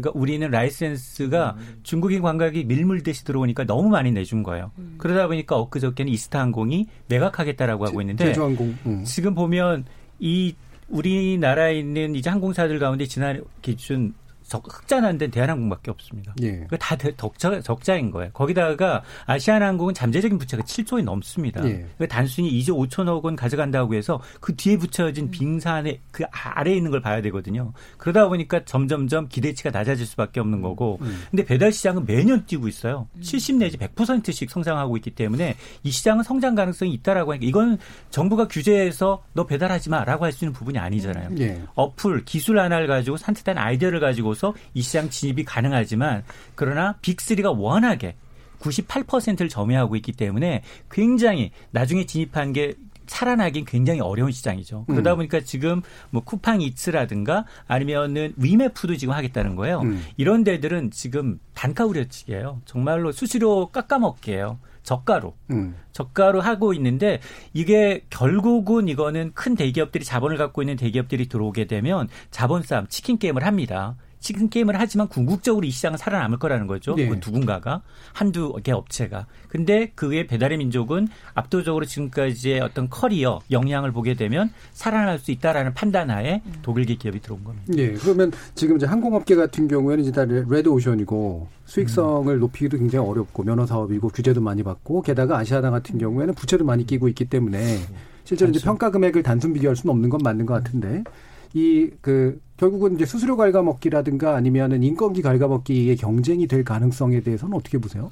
그러니까 우리는 라이센스가 중국인 관광객이 밀물듯이 들어오니까 너무 많이 내준 거예요. 그러다 보니까 엊그저께는 이스타항공이 매각하겠다라고 하고 있는데 제주항공. 음. 지금 보면 이 우리나라에 있는 이제 항공사들 가운데 지난 기준 적- 흑자난 데는 대한항공밖에 없습니다. 예. 다 대- 적자, 적자인 거예요. 거기다가 아시아나항공은 잠재적인 부채가 7조에 넘습니다. 예. 단순히 2조 5천억 원 가져간다고 해서 그 뒤에 붙여진 빙산의 그 아래에 있는 걸 봐야 되거든요. 그러다 보니까 점점점 기대치가 낮아질 수밖에 없는 거고. 음. 근데 배달 시장은 매년 뛰고 있어요. 70 내지 100%씩 성장하고 있기 때문에 이 시장은 성장 가능성이 있다라고 하니까 이건 정부가 규제해서 너 배달하지 마라고 할 수 있는 부분이 아니잖아요. 예. 어플 기술 하나를 가지고 산뜻한 아이디어를 가지고 서 이 시장 진입이 가능하지만 그러나 빅3가 워낙에 98%를 점유하고 있기 때문에 굉장히 나중에 진입한 게 살아나긴 굉장히 어려운 시장이죠. 그러다 음. 보니까 지금 뭐 쿠팡 이츠라든가 아니면은 위메프도 지금 하겠다는 거예요. 음. 이런 데들은 지금 단가 우려치기예요. 정말로 수수료 깎아먹기예요. 저가로. 음. 저가로 하고 있는데 이게 결국은 이거는 큰 대기업들이 자본을 갖고 있는 대기업들이 들어오게 되면 자본 싸움, 치킨 게임을 합니다. 치킨 게임을 하지만 궁극적으로 이 시장은 살아남을 거라는 거죠. 네. 그 누군가가 한두 개 업체가. 근데 그의 배달의 민족은 압도적으로 지금까지의 어떤 커리어 영향을 보게 되면 살아날 수 있다라는 판단하에 독일계 기업이 들어온 겁니다. 예, 그러면 지금 이제 항공업계 같은 경우에는 이제 다 레드 오션이고 수익성을 높이기도 굉장히 어렵고 면허 사업이고 규제도 많이 받고 게다가 아시아나 같은 경우에는 부채도 많이 끼고 있기 때문에 실제로 이제 평가 금액을 단순 비교할 수는 없는 건 맞는 것 같은데 이 그 결국은 이제 수수료 갉아먹기라든가 아니면은 인건비 갉아먹기의 경쟁이 될 가능성에 대해서는 어떻게 보세요?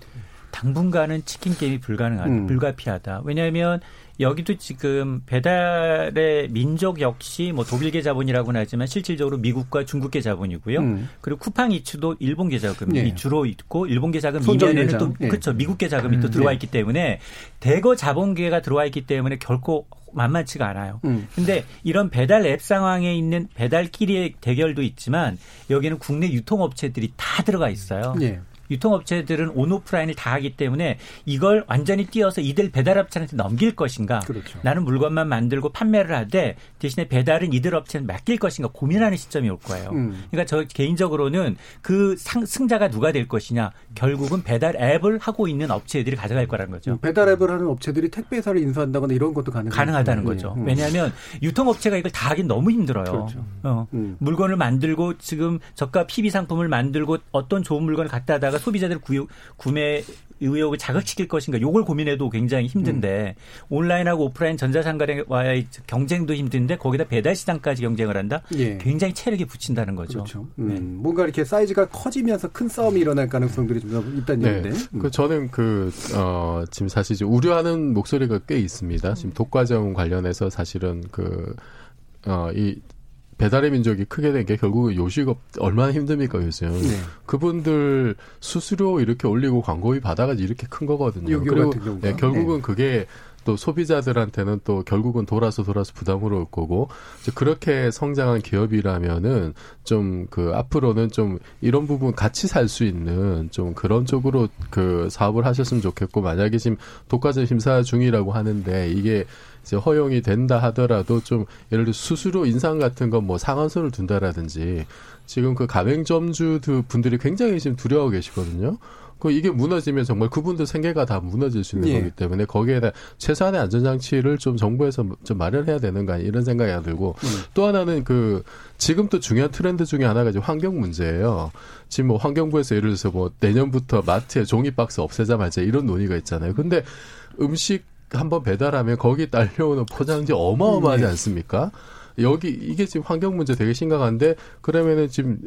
당분간은 치킨 게임이 불가능하다, 음. 불가피하다. 왜냐하면 여기도 지금 배달의 민족 역시 뭐 독일계 자본이라고는 하지만 실질적으로 미국과 중국계 자본이고요. 음. 그리고 쿠팡 이츠도 일본계 자금이 예. 주로 있고 일본계 자금 이면에는 또. 예. 그렇죠 미국계 자금이 또 음, 들어와 예. 있기 때문에 대거 자본계가 들어와 있기 때문에 결코 만만치가 않아요. 음. 근데 이런 배달 앱 상황에 있는 배달끼리의 대결도 있지만 여기는 국내 유통업체들이 다 들어가 있어요. 예. 유통업체들은 온오프라인을 다 하기 때문에 이걸 완전히 띄어서 이들 배달업체한테 넘길 것인가. 그렇죠. 나는 물건만 만들고 판매를 하되 대신에 배달은 이들 업체는 맡길 것인가 고민하는 시점이 올 거예요. 음. 그러니까 저 개인적으로는 그 상, 승자가 누가 될 것이냐. 결국은 배달 앱을 하고 있는 업체들이 가져갈 거라는 거죠. 배달 앱을 하는 업체들이 택배사를 인수한다거나 이런 것도 가능 가능하다는 거죠. 음. 왜냐하면 유통업체가 이걸 다 하긴 너무 힘들어요. 그렇죠. 어, 음. 물건을 만들고 지금 저가 PB 상품을 만들고 어떤 좋은 물건을 갖다 다가 소비자들 구유, 구매 의욕을 자극시킬 것인가 요걸 고민해도 굉장히 힘든데 음. 온라인하고 오프라인 전자상거래와의 경쟁도 힘든데 거기다 배달 시장까지 경쟁을 한다. 예. 굉장히 체력이 붙인다는 거죠. 그렇죠. 음, 뭔가 이렇게 사이즈가 커지면서 큰 싸움이 일어날 가능성들이 좀 있다는 네. 얘기인데. 음. 그 저는 그, 어, 지금 사실 이제 우려하는 목소리가 꽤 있습니다. 지금 독과점 관련해서 사실은 그, 어, 이, 배달의 민족이 크게 된 게 결국은 요식업 얼마나 힘듭니까 요즘 네. 그분들 수수료 이렇게 올리고 광고비 받아가지고 이렇게 큰 거거든요. 그리고. 네, 결국은 그게 또 소비자들한테는 또 결국은 돌아서 돌아서 부담으로 올 거고 그렇게 성장한 기업이라면은 좀 그 앞으로는 좀 이런 부분 같이 살 수 있는 좀 그런 쪽으로 그 사업을 하셨으면 좋겠고 만약에 지금 독과점 심사 중이라고 하는데 이게 이제 허용이 된다 하더라도 좀 예를 들어 수수료 인상 같은 건 뭐 상한선을 둔다라든지 지금 그 가맹점주 분들이 굉장히 지금 두려워 계시거든요. 그 이게 무너지면 정말 그분들 생계가 다 무너질 수 있는 예. 거기 때문에 거기에 대한 최소한의 안전장치를 좀 정부에서 좀 마련해야 되는 거 아니 이런 생각이 안 들고 음. 또 하나는 그 지금 또 중요한 트렌드 중에 하나가 이제 환경 문제예요. 지금 뭐 환경부에서 예를 들어서 뭐 내년부터 마트에 종이 박스 없애자 말자 이런 논의가 있잖아요. 근데 음식 한번 배달하면 거기 딸려오는 포장지 어마어마하지 네. 않습니까? 여기 이게 지금 환경 문제 되게 심각한데 그러면은 지금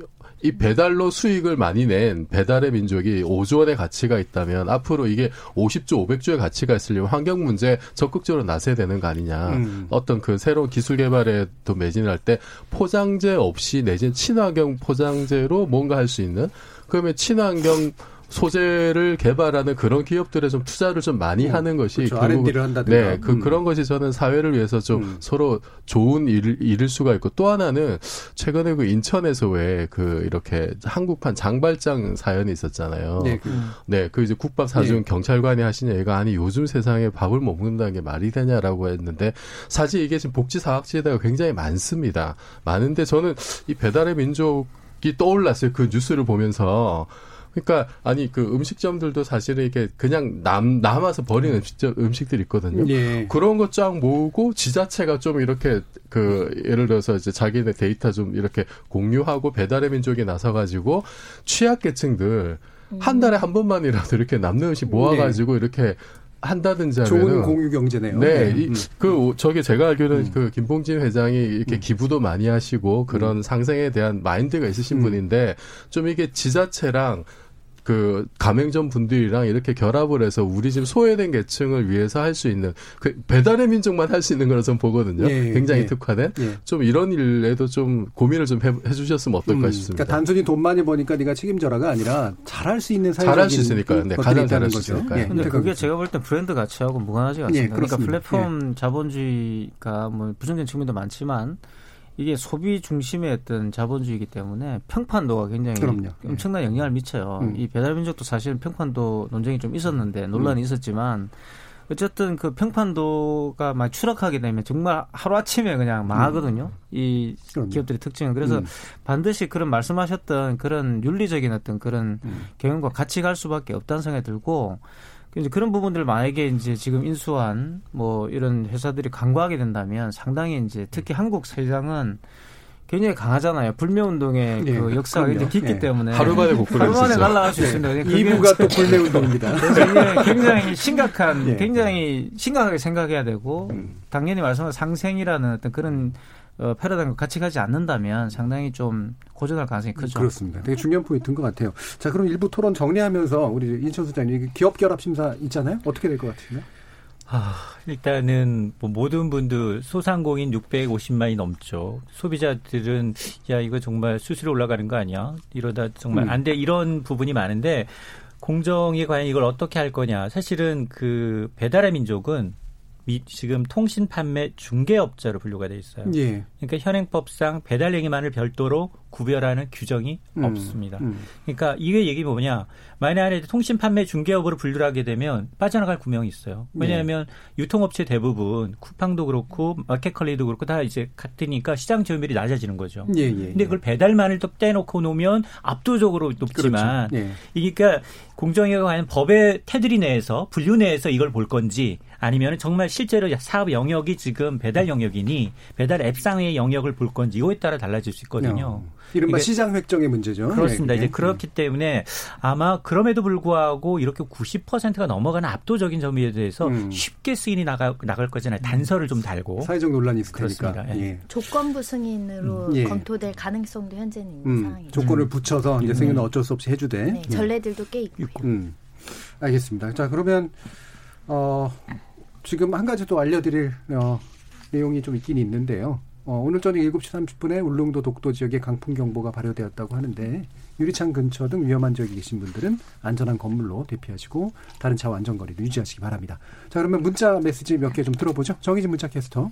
이 배달로 수익을 많이 낸 배달의 민족이 5조 원의 가치가 있다면 앞으로 이게 50조, 500조의 가치가 있으려면 환경 문제 적극적으로 나서야 되는 거 아니냐. 음. 어떤 그 새로운 기술 개발에도 매진을 할 때 포장재 없이 내지는 친환경 포장재로 뭔가 할 수 있는 그러면 친환경 소재를 개발하는 그런 기업들에 좀 투자를 좀 많이 음, 하는 것이 그렇죠. R&D를 한다든가. 네, 그 음. 그런 것이 저는 사회를 위해서 좀 음. 서로 좋은 일, 일일 수가 있고 또 하나는 최근에 그 인천에서 왜 그 이렇게 한국판 장발장 사연이 있었잖아요. 네, 그- 네, 그 이제 국밥 사준 네. 경찰관이 하신 얘기가 아니 요즘 세상에 밥을 못 먹는다는 게 말이 되냐라고 했는데 사실 이게 지금 복지 사각지대가 굉장히 많습니다. 많은데 저는 이 배달의 민족 이 떠올랐어요. 그 뉴스를 보면서. 그러니까 아니 그 음식점들도 사실은 이게 그냥 남 남아서 버리는 음식점 음식들이 있거든요. 예. 그런 거 쫙 모으고 지자체가 좀 이렇게 그 예를 들어서 이제 자기네 데이터 좀 이렇게 공유하고 배달의 민족이 나서 가지고 취약계층들 한 달에 한 번만이라도 이렇게 남는 음식 모아가지고 이렇게 한다든지 하면은 좋은 공유 경제네요. 네, 네. 이, 음. 그 저기 제가 알기로는 그 김봉진 회장이 이렇게 기부도 많이 하시고 그런 상생에 대한 마인드가 있으신 음. 분인데 좀 이게 지자체랑 그 가맹점 분들이랑 이렇게 결합을 해서 우리 지금 소외된 계층을 위해서 할 수 있는 그 배달의 민족만 할 수 있는 거라 좀 보거든요. 예, 굉장히 예. 특화된 예. 좀 이런 일에도 좀 고민을 좀 해, 해주셨으면 어떨까 음, 싶습니다. 그러니까 단순히 돈 많이 버니까 네가 책임져라가 아니라 잘할 수 있는 사회적인 잘할 수 있으니까요. 네, 가장 잘할 수 거죠. 있으니까요. 예, 근데 그러니까 그게 제가 볼 때 브랜드 가치하고 무관하지 않습니다. 예, 그러니까 그렇습니다. 플랫폼 자본주의가 뭐 부정적인 측면도 많지만 이게 소비 중심의 어떤 자본주의이기 때문에 평판도가 굉장히 그럼요. 엄청난 영향을 미쳐요. 음. 이 배달민족도 사실 평판도 논쟁이 좀 있었는데 논란이 음. 있었지만 어쨌든 그 평판도가 막 추락하게 되면 정말 하루 아침에 그냥 망하거든요. 이 그럼요. 기업들의 특징은 그래서 음. 반드시 그런 말씀하셨던 그런 윤리적인 어떤 그런 음. 경영과 같이 갈 수밖에 없다는 생각이 들고 이제 그런 부분들 만약에 이제 지금 인수한 뭐 이런 회사들이 강구하게 된다면 상당히 이제 특히 한국 시장은 굉장히 강하잖아요. 불매 운동의 예, 그 역사가 그럼요. 굉장히 깊기 예. 때문에 하루 만에 복구를 하루 만에 했었죠. 날아갈 수 네. 있습니다. 그게 2부가 또 불매 운동입니다. 그래서 이게 굉장히 심각한, 예. 굉장히 심각하게 생각해야 되고, 음. 당연히 말씀하신 상생이라는 어떤 그런 어, 패러다임과 같이 가지 않는다면 상당히 좀 고전할 가능성이 크죠. 그렇습니다. 되게 중요한 포인트인 것 같아요. 자, 그럼 일부 토론 정리하면서 우리 인천 소장님 기업 결합 심사 있잖아요. 어떻게 될 것 같으세요? 아, 일단은 뭐 모든 분들 소상공인 650만이 넘죠. 소비자들은 야 이거 정말 수수료 올라가는 거 아니야? 이러다 정말 음. 안 돼. 이런 부분이 많은데 공정이 과연 이걸 어떻게 할 거냐? 사실은 그 배달의 민족은 미, 지금 통신 판매 중개업자로 분류가 돼 있어요. 예. 그러니까 현행법상 배달 행위만을 별도로 구별하는 규정이 음, 없습니다. 음. 그러니까 이게 얘기 뭐냐? 만약에 통신 판매 중개업으로 분류를 하게 되면 빠져나갈 구멍이 있어요. 왜냐하면 유통업체 대부분 쿠팡도 그렇고 마켓컬리도 그렇고 다 이제 같으니까 시장 점유율이 낮아지는 거죠. 예, 예. 근데 그걸 배달만을 또 떼놓고 놓으면 압도적으로 높지만 그렇죠. 예. 그러니까 공정위가 과연 법의 테두리 내에서 분류 내에서 이걸 볼 건지 아니면 정말 실제로 사업 영역이 지금 배달 영역이니 배달 앱상의 영역을 볼 건지 이거에 따라 달라질 수 있거든요. 어, 이른바 이게- 시장 획정의 문제죠. 그렇습니다. 예, 이제. 그렇기 때문에 아마 그럼에도 불구하고 이렇게 90%가 넘어가는 압도적인 점유에 대해서 음. 쉽게 승인이 나가, 나갈 거잖아요. 단서를 좀 달고. 사회적 논란이 있을 테니까. 그렇습니다. 예. 예. 조건부 승인으로 음, 예. 검토될 가능성도 현재는 있는 음, 상황이죠. 조건을 붙여서 이제 승인은 어쩔 수 없이 해주되. 네, 전례들도 꽤 있고. 음, 알겠습니다. 자, 그러면, 어, 지금 한 가지 또 알려드릴, 어, 내용이 좀 있긴 있는데요. 어, 오늘 저녁 7시 30분에 울릉도 독도 지역에 강풍경보가 발효되었다고 하는데, 유리창 근처 등 위험한 지역에 계신 분들은 안전한 건물로 대피하시고, 다른 차와 안전거리를 유지하시기 바랍니다. 자, 그러면 문자 메시지 몇 개 좀 들어보죠. 정희진 문자 캐스터.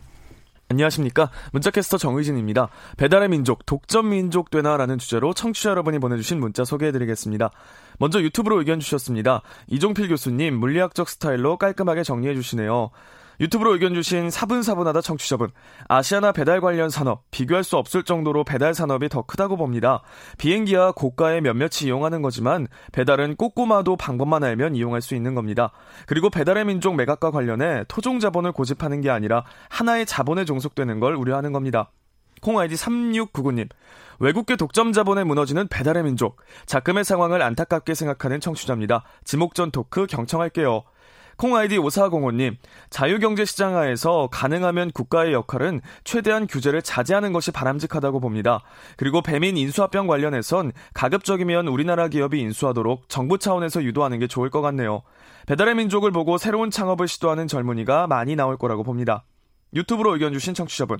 안녕하십니까. 문자캐스터 정의진입니다. 배달의 민족, 독점 민족 되나라는 주제로 청취자 여러분이 보내주신 문자 소개해드리겠습니다. 먼저 유튜브로 의견 주셨습니다. 이종필 교수님, 물리학적 스타일로 깔끔하게 정리해주시네요. 유튜브로 의견 주신 사분사분하다 청취자분. 아시아나 배달 관련 산업, 비교할 수 없을 정도로 배달 산업이 더 크다고 봅니다. 비행기야 고가에 몇몇이 이용하는 거지만 배달은 꼼꼼하도 방법만 알면 이용할 수 있는 겁니다. 그리고 배달의 민족 매각과 관련해 토종 자본을 고집하는 게 아니라 하나의 자본에 종속되는 걸 우려하는 겁니다. 콩 아이디 3699님. 외국계 독점 자본에 무너지는 배달의 민족. 작금의 상황을 안타깝게 생각하는 청취자입니다. 지목전 토크 경청할게요. 콩 아이디 5405님, 자유경제 시장 하에서 가능하면 국가의 역할은 최대한 규제를 자제하는 것이 바람직하다고 봅니다. 그리고 배민 인수합병 관련해선 가급적이면 우리나라 기업이 인수하도록 정부 차원에서 유도하는 게 좋을 것 같네요. 배달의 민족을 보고 새로운 창업을 시도하는 젊은이가 많이 나올 거라고 봅니다. 유튜브로 의견 주신 청취자분.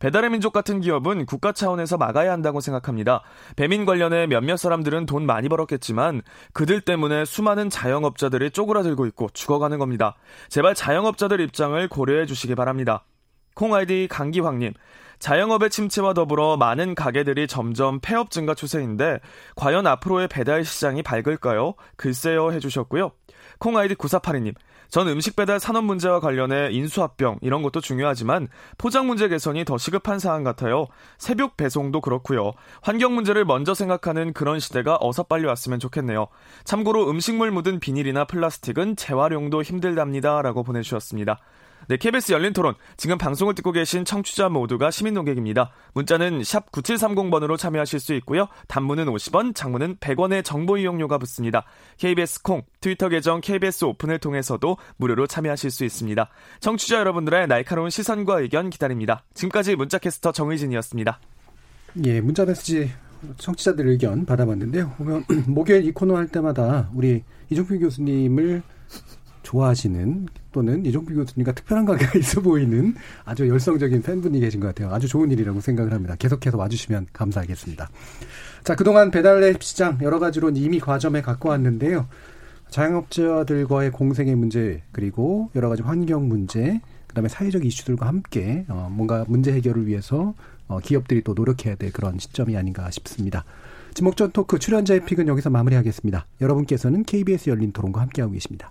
배달의 민족 같은 기업은 국가 차원에서 막아야 한다고 생각합니다. 배민 관련해 몇몇 사람들은 돈 많이 벌었겠지만 그들 때문에 수많은 자영업자들이 쪼그라들고 있고 죽어가는 겁니다. 제발 자영업자들 입장을 고려해 주시기 바랍니다. 콩 아이디 강기황님. 자영업의 침체와 더불어 많은 가게들이 점점 폐업 증가 추세인데 과연 앞으로의 배달 시장이 밝을까요? 글쎄요 해주셨고요. 콩 아이디 9482님. 전 음식 배달 산업 문제와 관련해 인수합병 이런 것도 중요하지만 포장 문제 개선이 더 시급한 사안 같아요. 새벽 배송도 그렇고요. 환경 문제를 먼저 생각하는 그런 시대가 어서 빨리 왔으면 좋겠네요. 참고로 음식물 묻은 비닐이나 플라스틱은 재활용도 힘들답니다라고 보내주셨습니다. 네, KBS 열린 토론. 지금 방송을 듣고 계신 청취자 모두가 시민 농객입니다. 문자는 샵 9730번으로 참여하실 수 있고요. 단문은 50원, 장문은 100원의 정보 이용료가 붙습니다. KBS 콩, 트위터 계정 KBS 오픈을 통해서도 무료로 참여하실 수 있습니다. 청취자 여러분들의 날카로운 시선과 의견 기다립니다. 지금까지 문자캐스터 정의진이었습니다. 예, 문자 메시지 청취자들 의견 받아봤는데요. 목요일 이 코너 할 때마다 우리 이종필 교수님을 좋아하시는 또는 이종필 교수님과 특별한 관계가 있어 보이는 아주 열성적인 팬분이 계신 것 같아요. 아주 좋은 일이라고 생각을 합니다. 계속해서 와주시면 감사하겠습니다. 자, 그동안 배달앱 시장 여러 가지로 이미 과점에 갖고 왔는데요. 자영업자들과의 공생의 문제 그리고 여러 가지 환경 문제 그다음에 사회적 이슈들과 함께 어, 뭔가 문제 해결을 위해서 어, 기업들이 또 노력해야 될 그런 시점이 아닌가 싶습니다. 지목전 토크 출연자의 픽은 여기서 마무리하겠습니다. 여러분께서는 KBS 열린 토론과 함께하고 계십니다.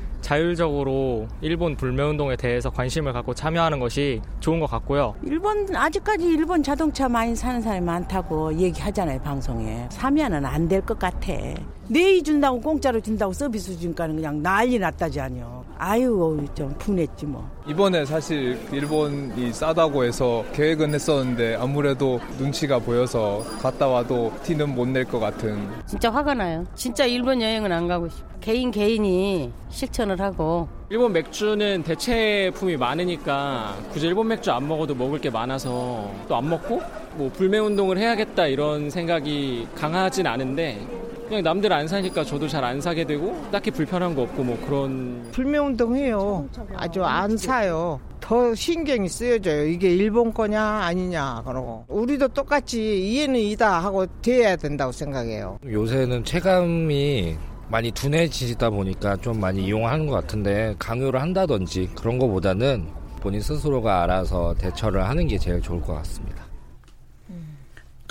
자율적으로 일본 불매운동에 대해서 관심을 갖고 참여하는 것이 좋은 것 같고요. 일본 아직까지 일본 자동차 많이 사는 사람이 많다고 얘기하잖아요 방송에. 사면은 안 될 것 같아. 내일 준다고 공짜로 준다고 서비스 주니까는 그냥 난리 났다지 아니요. 아유 좀 분했지 뭐. 이번에 사실 일본이 싸다고 해서 계획은 했었는데 아무래도 눈치가 보여서 갔다 와도 티는 못 낼 것 같은. 진짜 화가 나요. 진짜 일본 여행은 안 가고 싶어. 개인 개인이 실천을 하고 일본 맥주는 대체품이 많으니까 굳이 일본 맥주 안 먹어도 먹을 게 많아서 또 안 먹고 뭐 불매 운동을 해야겠다 이런 생각이 강하진 않은데 그냥 남들 안 사니까 저도 잘 안 사게 되고 딱히 불편한 거 없고 뭐 그런 불매 운동 해요. 아주 안 사요. 더 신경이 쓰여져요. 이게 일본 거냐 아니냐 그러고 우리도 똑같이 이해는 이다 하고 돼야 된다고 생각해요. 요새는 체감이 많이 둔해지다 보니까 좀 많이 이용하는 것 같은데 강요를 한다든지 그런 것보다는 본인 스스로가 알아서 대처를 하는 게 제일 좋을 것 같습니다.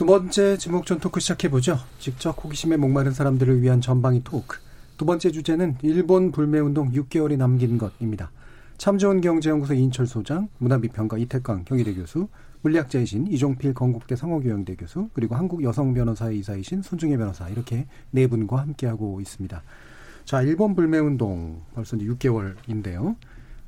두 번째 지목전 토크 시작해보죠. 직접 호기심에 목마른 사람들을 위한 전방위 토크. 두 번째 주제는 일본 불매운동 6개월이 남긴 것입니다. 참 좋은 경제연구소 이인철 소장, 문화비평가 이택광 경희대 교수, 물리학자이신 이종필 건국대 상허교양대 교수, 그리고 한국 여성 변호사회 이사이신 손정혜 변호사 이렇게 네 분과 함께하고 있습니다. 자, 일본 불매운동 벌써 이제 6개월인데요.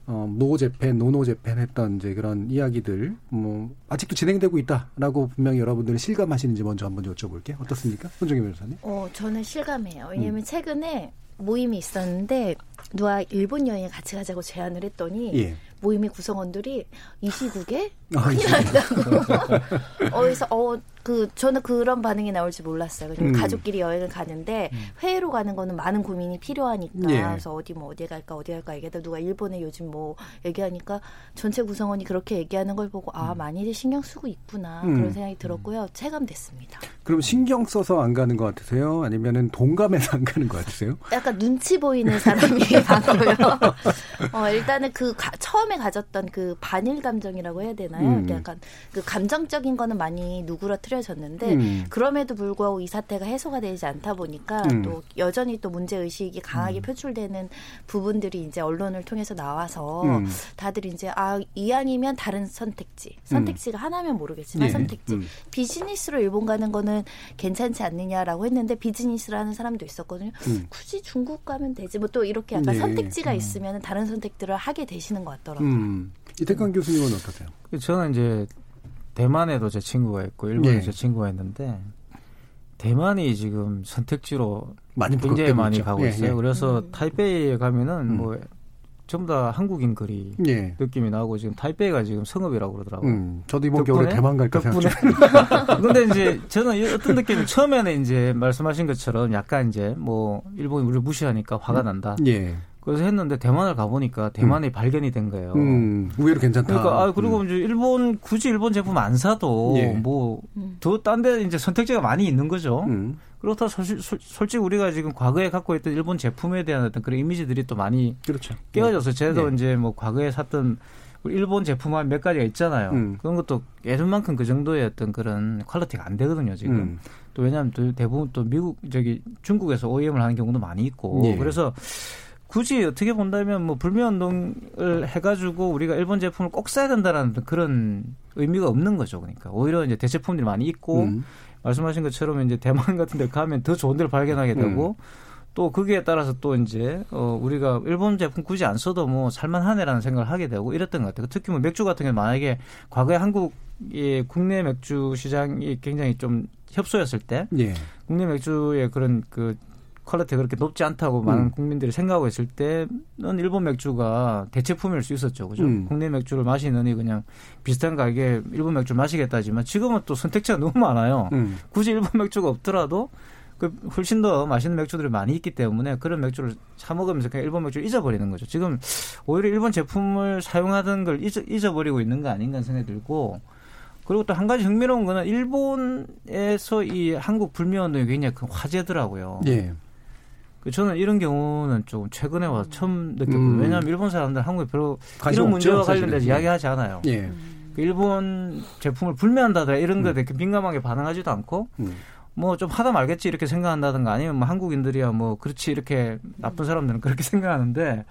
어, No Japan, No No Japan 했던 이제 그런 이야기들, 뭐, 아직도 진행되고 있다라고 분명히 여러분들은 실감하시는지 먼저 한번 여쭤볼게요. 어떻습니까? 손정혜 변호사님? 어, 저는 실감해요. 왜냐면 음. 최근에 모임이 있었는데, 누가 일본 여행에 같이 가자고 제안을 했더니, 예. 모임의 구성원들이 이 시국에 아, 큰일 난다고. 어, 그래서, 어, 그, 저는 그런 반응이 나올 줄 몰랐어요. 음. 가족끼리 여행을 가는데, 음. 해외로 가는 거는 많은 고민이 필요하니까. 예. 그래서 어디 뭐, 어디 갈까, 어디 갈까 얘기하다 누가 일본에 요즘 뭐, 얘기하니까 전체 구성원이 그렇게 얘기하는 걸 보고, 아, 음. 많이들 신경 쓰고 있구나. 음. 그런 생각이 들었고요. 체감됐습니다. 그럼 신경 써서 안 가는 것 같으세요? 아니면은 동감해서 안 가는 것 같으세요? 약간 눈치 보이는 사람이 많고요. 어, 일단은 그 가, 처음에 가졌던 그 반일 감정이라고 해야 되나요? 음. 약간 그 감정적인 거는 많이 누그러뜨 려졌는데 음. 그럼에도 불구하고 이 사태가 해소가 되지 않다 보니까 음. 또 여전히 또 문제 의식이 강하게 표출되는 부분들이 이제 언론을 통해서 나와서 음. 다들 이제 아 이왕이면 다른 선택지 선택지가 하나면 모르겠지만 예. 선택지 음. 비즈니스로 일본 가는 거는 괜찮지 않느냐라고 했는데 비즈니스를 하는 사람도 있었거든요. 음. 굳이 중국 가면 되지 뭐 또 이렇게 약간 네. 선택지가 음. 있으면 다른 선택들을 하게 되시는 것 같더라고요. 음. 이태강 교수님은 어떠세요? 저는 이제 대만에도 제 친구가 있고 일본에 예. 제 친구가 있는데 대만이 지금 선택지로 많이 굉장히 많이 있죠. 가고 예, 있어요. 예. 그래서 타이베이에 가면은 음. 뭐 전부 다 한국인 거리 예. 느낌이 나고 지금 타이베이가 지금 성읍이라고 그러더라고요. 음. 저도 이번 겨울에 대만 갈까 생각 중. 근데 이제 저는 이 어떤 느낌이 처음에는 이제 말씀하신 것처럼 약간 이제 뭐 일본이 우리를 무시하니까 화가 난다. 예. 그래서 했는데 대만을 가보니까 대만이 발견이 된 거예요. 음, 의외로 괜찮다. 그러니까 아 그리고 이제 일본 굳이 일본 제품 안 사도 예. 뭐 더 딴 데 이제 선택지가 많이 있는 거죠. 음. 그렇다 솔직, 솔- 솔직히 우리가 지금 과거에 갖고 있던 일본 제품에 대한 어떤 그런 이미지들이 또 많이 그렇죠. 깨어져서 저도 예. 이제 뭐 과거에 샀던 일본 제품 한 몇 가지가 있잖아요. 음. 그런 것도 예전만큼 그 정도의 어떤 그런 quality가 안 되거든요 지금. 음. 또 왜냐하면 또 대부분 또 미국 저기 중국에서 OEM을 하는 경우도 많이 있고 예. 그래서 굳이 어떻게 본다면 뭐 불매운동을 해가지고 우리가 일본 제품을 꼭 써야 된다라는 그런 의미가 없는 거죠. 그러니까 오히려 이제 대체품들이 많이 있고 음. 말씀하신 것처럼 이제 대만 같은 데 가면 더 좋은 데를 발견하게 되고 음. 또 거기에 따라서 또 이제 어 우리가 일본 제품 굳이 안 써도 뭐 살만하네라는 생각을 하게 되고 이랬던 것 같아요. 특히 뭐 맥주 같은 경우 만약에 과거에 한국의 국내 맥주 시장이 굉장히 좀 협소였을 때 예. 국내 맥주의 그런 그 quality가 그렇게 높지 않다고 많은 음. 국민들이 생각하고 있을 때는 일본 맥주가 대체품일 수 있었죠. 그죠? 음. 국내 맥주를 마시느니 그냥 비슷한 가격에 일본 맥주를 마시겠다지만 지금은 또 선택지가 너무 많아요. 음. 굳이 일본 맥주가 없더라도 그 훨씬 더 맛있는 맥주들이 많이 있기 때문에 그런 맥주를 사 먹으면서 그냥 일본 맥주를 잊어버리는 거죠. 지금 오히려 일본 제품을 사용하던 걸 잊어, 잊어버리고 있는 거 아닌가 생각이 들고 그리고 또 한 가지 흥미로운 거는 일본에서 이 한국 불매 운동이 굉장히 큰 화제더라고요. 예. 그 저는 이런 경우는 좀 최근에 와서 처음 느꼈거든요. 음. 왜냐하면 일본 사람들 한국에 별로 이런 없죠, 문제와 사실은. 관련돼서 이야기하지 않아요. 예. 그 일본 제품을 불매한다더라 이런 거에 되게 민감하게 반응하지도 않고 음. 뭐좀 하다 말겠지 이렇게 생각한다든가 아니면 뭐 한국인들이야 뭐 그렇지 이렇게 나쁜 사람들은 그렇게 생각하는데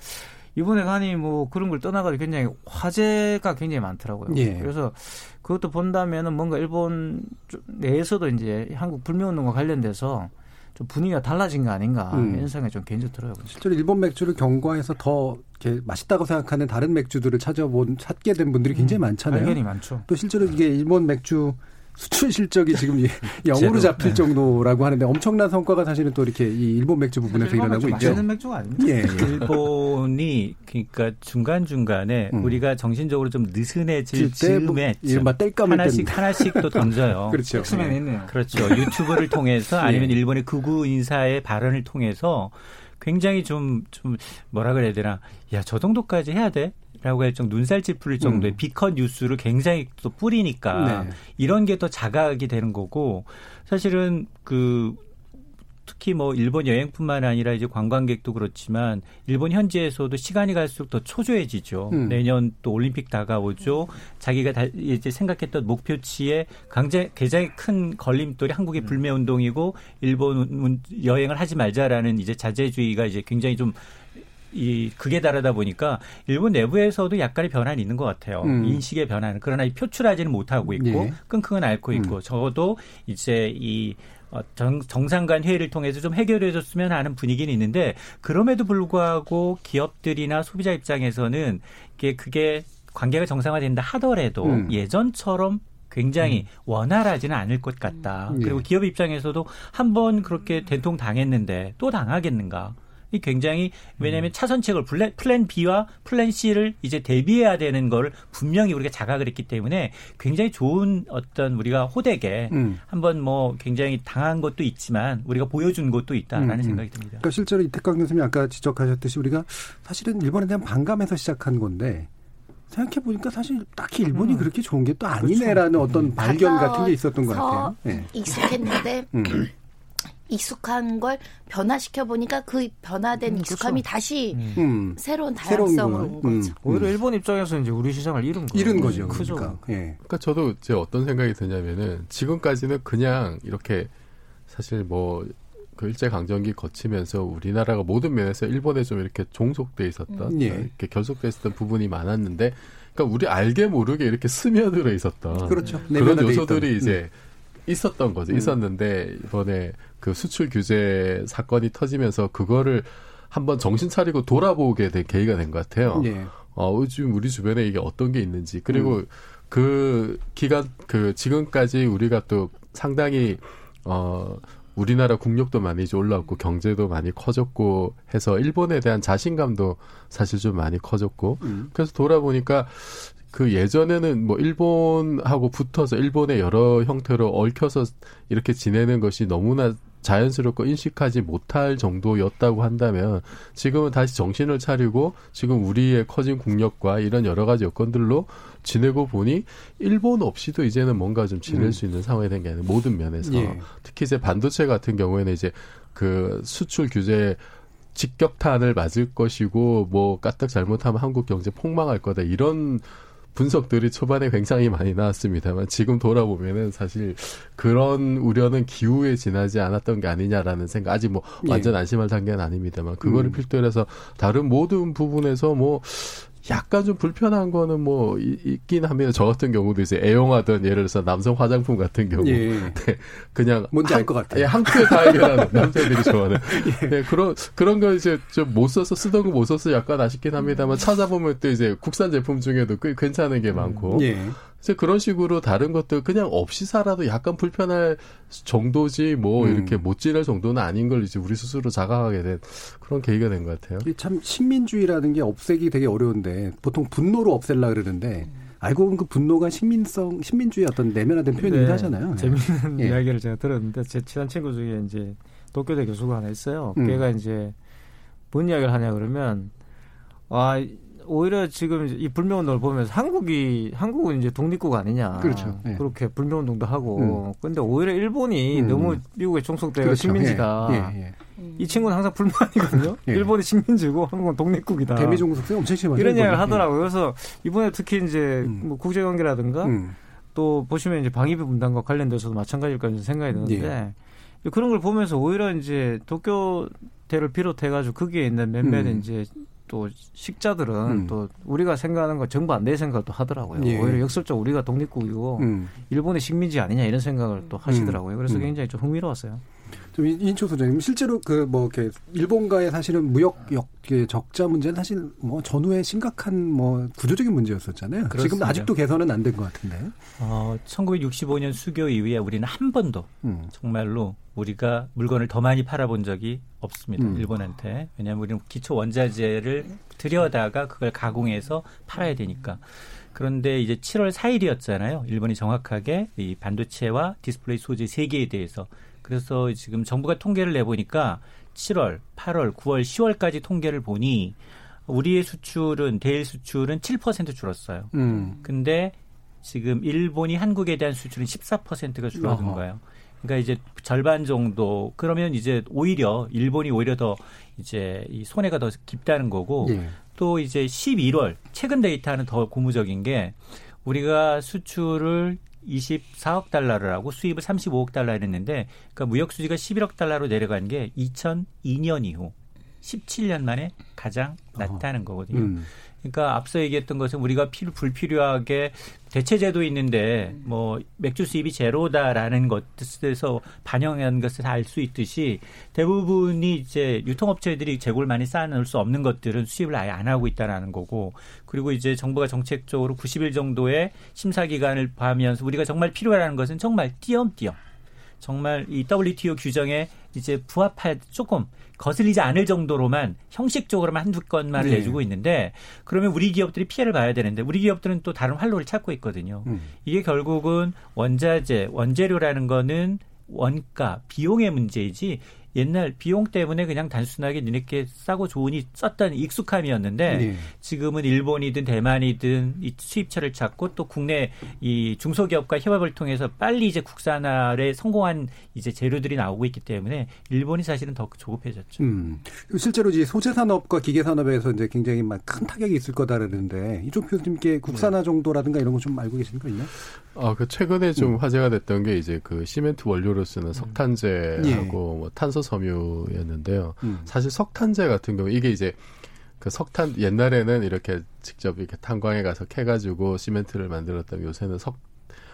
이번에 가니 뭐 그런 걸 떠나가지고 굉장히 화제가 굉장히 많더라고요. 예. 그래서 그것도 본다면은 뭔가 일본 쪽 내에서도 이제 한국 불매운동과 관련돼서 좀 분위기가 달라진 거 아닌가 음. 이런 생각이 좀 개인적으로 들어요. 실제로 일본 맥주를 경과해서 더 이렇게 맛있다고 생각하는 다른 맥주들을 찾아본 찾게 된 분들이 굉장히 많잖아요. 발견이 많죠. 또 실제로 이게 일본 맥주 수출 실적이 지금 이- 영으로. 잡힐 네. 정도라고 하는데 엄청난 성과가 사실은 또 이렇게 이 일본 맥주 부분에서 일어나고 있죠. 맛있는 맥주가 아닙니다. 예, 예. 일본이 그러니까 중간 중간에 음. 우리가 정신적으로 좀 느슨해질 뭐 즈음에 이른바 땔감을 하나씩 땐- 하나씩 또 던져요. 그렇죠. 엑스맨 있네요. 그렇죠. 유튜브를 통해서 아니면 예. 일본의 극우 인사의 발언을 통해서 굉장히 좀, 좀, 뭐라 그래야 되나. 야, 저 정도까지 해야 돼? 라고 할 정도 눈살 찌푸릴 정도의 음. 비컷 뉴스를 굉장히 또 뿌리니까 네. 이런 게 더 자각이 되는 거고 사실은 그 특히 뭐 일본 여행뿐만 아니라 이제 관광객도 그렇지만 일본 현지에서도 시간이 갈수록 더 초조해지죠. 음. 내년 또 올림픽 다가오죠. 자기가 다 이제 생각했던 목표치에 굉장히 굉장히 큰 걸림돌이 한국의 불매 운동이고 일본 운- 여행을 하지 말자라는 이제 자제주의가 이제 굉장히 좀 이 극에 달하다 보니까 일본 내부에서도 약간의 변화는 있는 것 같아요. 음. 인식의 변화는 그러나 이 표출하지는 못하고 있고 예. 끙끙은 앓고 있고 적어도 이제 이 어, 정, 정상 간 회의를 통해서 좀 해결해줬으면 하는 분위기는 있는데 그럼에도 불구하고 기업들이나 소비자 입장에서는 이게 그게 관계가 정상화된다 하더라도 음. 예전처럼 굉장히 원활하지는 않을 것 같다. 음. 그리고 예. 기업 입장에서도 한 번 그렇게 된통 당했는데 또 당하겠는가? 이 굉장히 왜냐하면 차선책을 plan, plan B와 plan C를 이제 대비해야 되는 걸 분명히 우리가 자각을 했기 때문에 굉장히 좋은 어떤 우리가 호되게 음. 한번 뭐 굉장히 당한 것도 있지만 우리가 보여준 것도 있다라는 음, 음. 생각이 듭니다. 그러니까 실제로 이택광 교수님이 아까 지적하셨듯이 우리가 사실은 일본에 대한 반감에서 시작한 건데 생각해 보니까 사실 딱히 일본이 음. 그렇게 좋은 게 또 아니네라는 그렇죠. 어떤 발견 같은 게 있었던 것 같아요. 네. 익숙했는데 음. 익숙한 걸 변화시켜 보니까 그 변화된 음, 익숙함이 그렇죠. 다시 음. 새로운 다양성으로 온 거죠. 음. 오히려 일본 입장에서 이제 우리 시장을 잃은 거죠. 잃은 거죠. 크죠. 그러니까. 예. 그러니까 저도 제 어떤 생각이 드냐면은 지금까지는 그냥 이렇게 사실 뭐 그 일제 강점기 거치면서 우리나라가 모든 면에서 일본에 좀 이렇게 종속돼 있었던 음. 예. 이렇게 결속돼 있었던 부분이 많았는데 그러니까 우리 알게 모르게 이렇게 스며들어 있었던 그렇죠. 그런 요소들이 이제 음. 있었던 거죠. 음. 있었는데 이번에 그 수출 규제 사건이 터지면서 그거를 한번 정신 차리고 돌아보게 된 계기가 된 것 같아요. 예. 어, 지금 우리 주변에 이게 어떤 게 있는지 그리고 음. 그 기간 그 지금까지 우리가 또 상당히 어 우리나라 국력도 많이 올라왔고 경제도 많이 커졌고 해서 일본에 대한 자신감도 사실 좀 많이 커졌고 음. 그래서 돌아보니까 그 예전에는 뭐 일본하고 붙어서 일본의 여러 형태로 얽혀서 이렇게 지내는 것이 너무나 자연스럽고 인식하지 못할 정도였다고 한다면 지금은 다시 정신을 차리고 지금 우리의 커진 국력과 이런 여러 가지 여건들로 지내고 보니 일본 없이도 이제는 뭔가 좀 지낼 음. 수 있는 상황이 된 게 아니라 모든 면에서 예. 특히 이제 반도체 같은 경우에는 이제 그 수출 규제 직격탄을 맞을 것이고 뭐 까딱 잘못하면 한국 경제 폭망할 거다 이런 분석들이 초반에 굉장히 많이 나왔습니다만 지금 돌아보면은 사실 그런 우려는 기후에 지나지 않았던 게 아니냐라는 생각 아직 뭐 예. 완전 안심할 단계는 아닙니다만 그거를 음. 필두로 해서 다른 모든 부분에서 뭐 약간 좀 불편한 거는 뭐 있긴 합니다. 저 같은 경우도 이제 애용하던 예를 들어서 남성 화장품 같은 경우 예. 네, 그냥 뭔지 알 것 같아요. 예, 한 큐에 다 해결하는 남자들이 좋아하는 예. 네, 그런 그런 거 이제 좀 못 써서 쓰던 거 못 써서 약간 아쉽긴 합니다만 찾아보면 또 이제 국산 제품 중에도 꽤 괜찮은 게 많고 예. 그래서 그런 식으로 다른 것들 그냥 없이 살아도 약간 불편할 정도지 뭐 음. 이렇게 못 지낼 정도는 아닌 걸 이제 우리 스스로 자각하게 된 그런 계기가 된 것 같아요. 참 식민주의라는 게 없애기 되게 어려운데 보통 분노로 없앨라 그러는데 알고 보면 그 분노가 식민성 식민주의 어떤 내면화된 표현이기도 네, 하잖아요. 재미있는 네. 이야기를 제가 들었는데 제 친한 친구 중에 이제 도쿄대 교수가 하나 있어요. 음. 걔가 이제 뭔 이야기를 하냐 그러면 아 오히려 지금 이 불매 운동을 보면서 한국이 한국은 이제 독립국 아니냐. 그렇죠. 네. 그렇게 불매 운동도 하고. 음. 근데 오히려 일본이 음. 너무 미국에 종속되어 그렇죠. 식민지다. 예. 예. 예. 이 친구는 항상 불만이거든요. 예. 일본이 식민지고 한국은 독립국이다. 대미 종속성 엄청 심하죠. 이런 이야기를 하더라고요. 그래서 이번에 특히 이제 음. 뭐 국제 관계라든가 음. 또 보시면 이제 방위비 분담과 관련돼서도 마찬가지일 거라는 생각이 드는데 예. 그런 걸 보면서 오히려 이제 도쿄 대를 비롯해가지고 거기에 있는 몇몇 음. 이제 또 식자들은 음. 또 우리가 생각하는 거 정부 안내 생각도 하더라고요. 예. 오히려 역설적 우리가 독립국이고 음. 일본의 식민지 아니냐 이런 생각을 또 하시더라고요. 그래서 음. 굉장히 좀 흥미로웠어요. 좀 인초 소장님 실제로 그 뭐 이렇게 일본과의 사실은 무역 역 적자 문제는 사실 뭐 전후에 심각한 뭐 구조적인 문제였었잖아요. 지금 아직도 개선은 안 된 것 같은데. 어, 1965년 수교 이후에 우리는 한 번도 음. 정말로 우리가 물건을 더 많이 팔아본 적이 없습니다. 음. 일본한테. 왜냐하면 우리는 기초 원자재를 들여다가 그걸 가공해서 팔아야 되니까. 그런데 이제 7월 4일이었잖아요. 일본이 정확하게 이 반도체와 디스플레이 소재 세 개에 대해서 그래서 지금 정부가 통계를 내보니까 7월, 8월, 9월, 10월까지 통계를 보니 우리의 수출은 대일 수출은 7% 줄었어요. 음. 근데 지금 일본이 한국에 대한 수출은 14%가 줄어든 어허. 거예요. 그러니까 이제 절반 정도 그러면 이제 오히려 일본이 오히려 더 이제 이 손해가 더 깊다는 거고 예. 또 이제 11월 최근 데이터는 더 고무적인 게 우리가 수출을 24억 달러를 하고 수입을 35억 달러를 했는데 그러니까 무역 수지가 11억 달러로 내려간 게 2002년 이후 17년 만에 가장 낮다는 거거든요. 음. 그러니까 앞서 얘기했던 것은 우리가 필 불필요하게 대체 제도 있는데 뭐 맥주 수입이 제로다라는 것에서 반영한 것을 알 수 있듯이 대부분이 이제 유통업체들이 재고를 많이 쌓아놓을 수 없는 것들은 수입을 아예 안 하고 있다라는 거고 그리고 이제 정부가 정책적으로 90일 정도의 심사 기간을 봐면서 우리가 정말 필요하다는 것은 정말 띄엄띄엄 정말 이 WTO 규정에 이제 부합할 조금 거슬리지 않을 정도로만 형식적으로만 한두 건만을 네. 내주고 있는데 그러면 우리 기업들이 피해를 봐야 되는데 우리 기업들은 또 다른 활로를 찾고 있거든요. 음. 이게 결국은 원자재, 원재료라는 거는 원가, 비용의 문제이지 옛날 비용 때문에 그냥 단순하게 니네께 싸고 좋으니 썼던 익숙함이었는데 네. 지금은 일본이든 대만이든 이 수입처를 찾고 또 국내 이 중소기업과 협업을 통해서 빨리 이제 국산화에 성공한 이제 재료들이 나오고 있기 때문에 일본이 사실은 더 조급해졌죠. 음. 실제로 이제 소재 산업과 기계 산업에서 이제 굉장히 막큰 타격이 있을 거다라는데 이쪽 교수님께 국산화 정도라든가 이런 거 좀 알고 계시는 거 있나요? 어, 그 최근에 좀 음. 화제가 됐던 게 이제 그 시멘트 원료로 쓰는 석탄재하고 예. 뭐 탄소 섬유였는데요. 음. 사실 석탄재 같은 경우 이게 이제 그 석탄 옛날에는 이렇게 직접 이렇게 탄광에 가서 캐가지고 시멘트를 만들었다면 요새는 석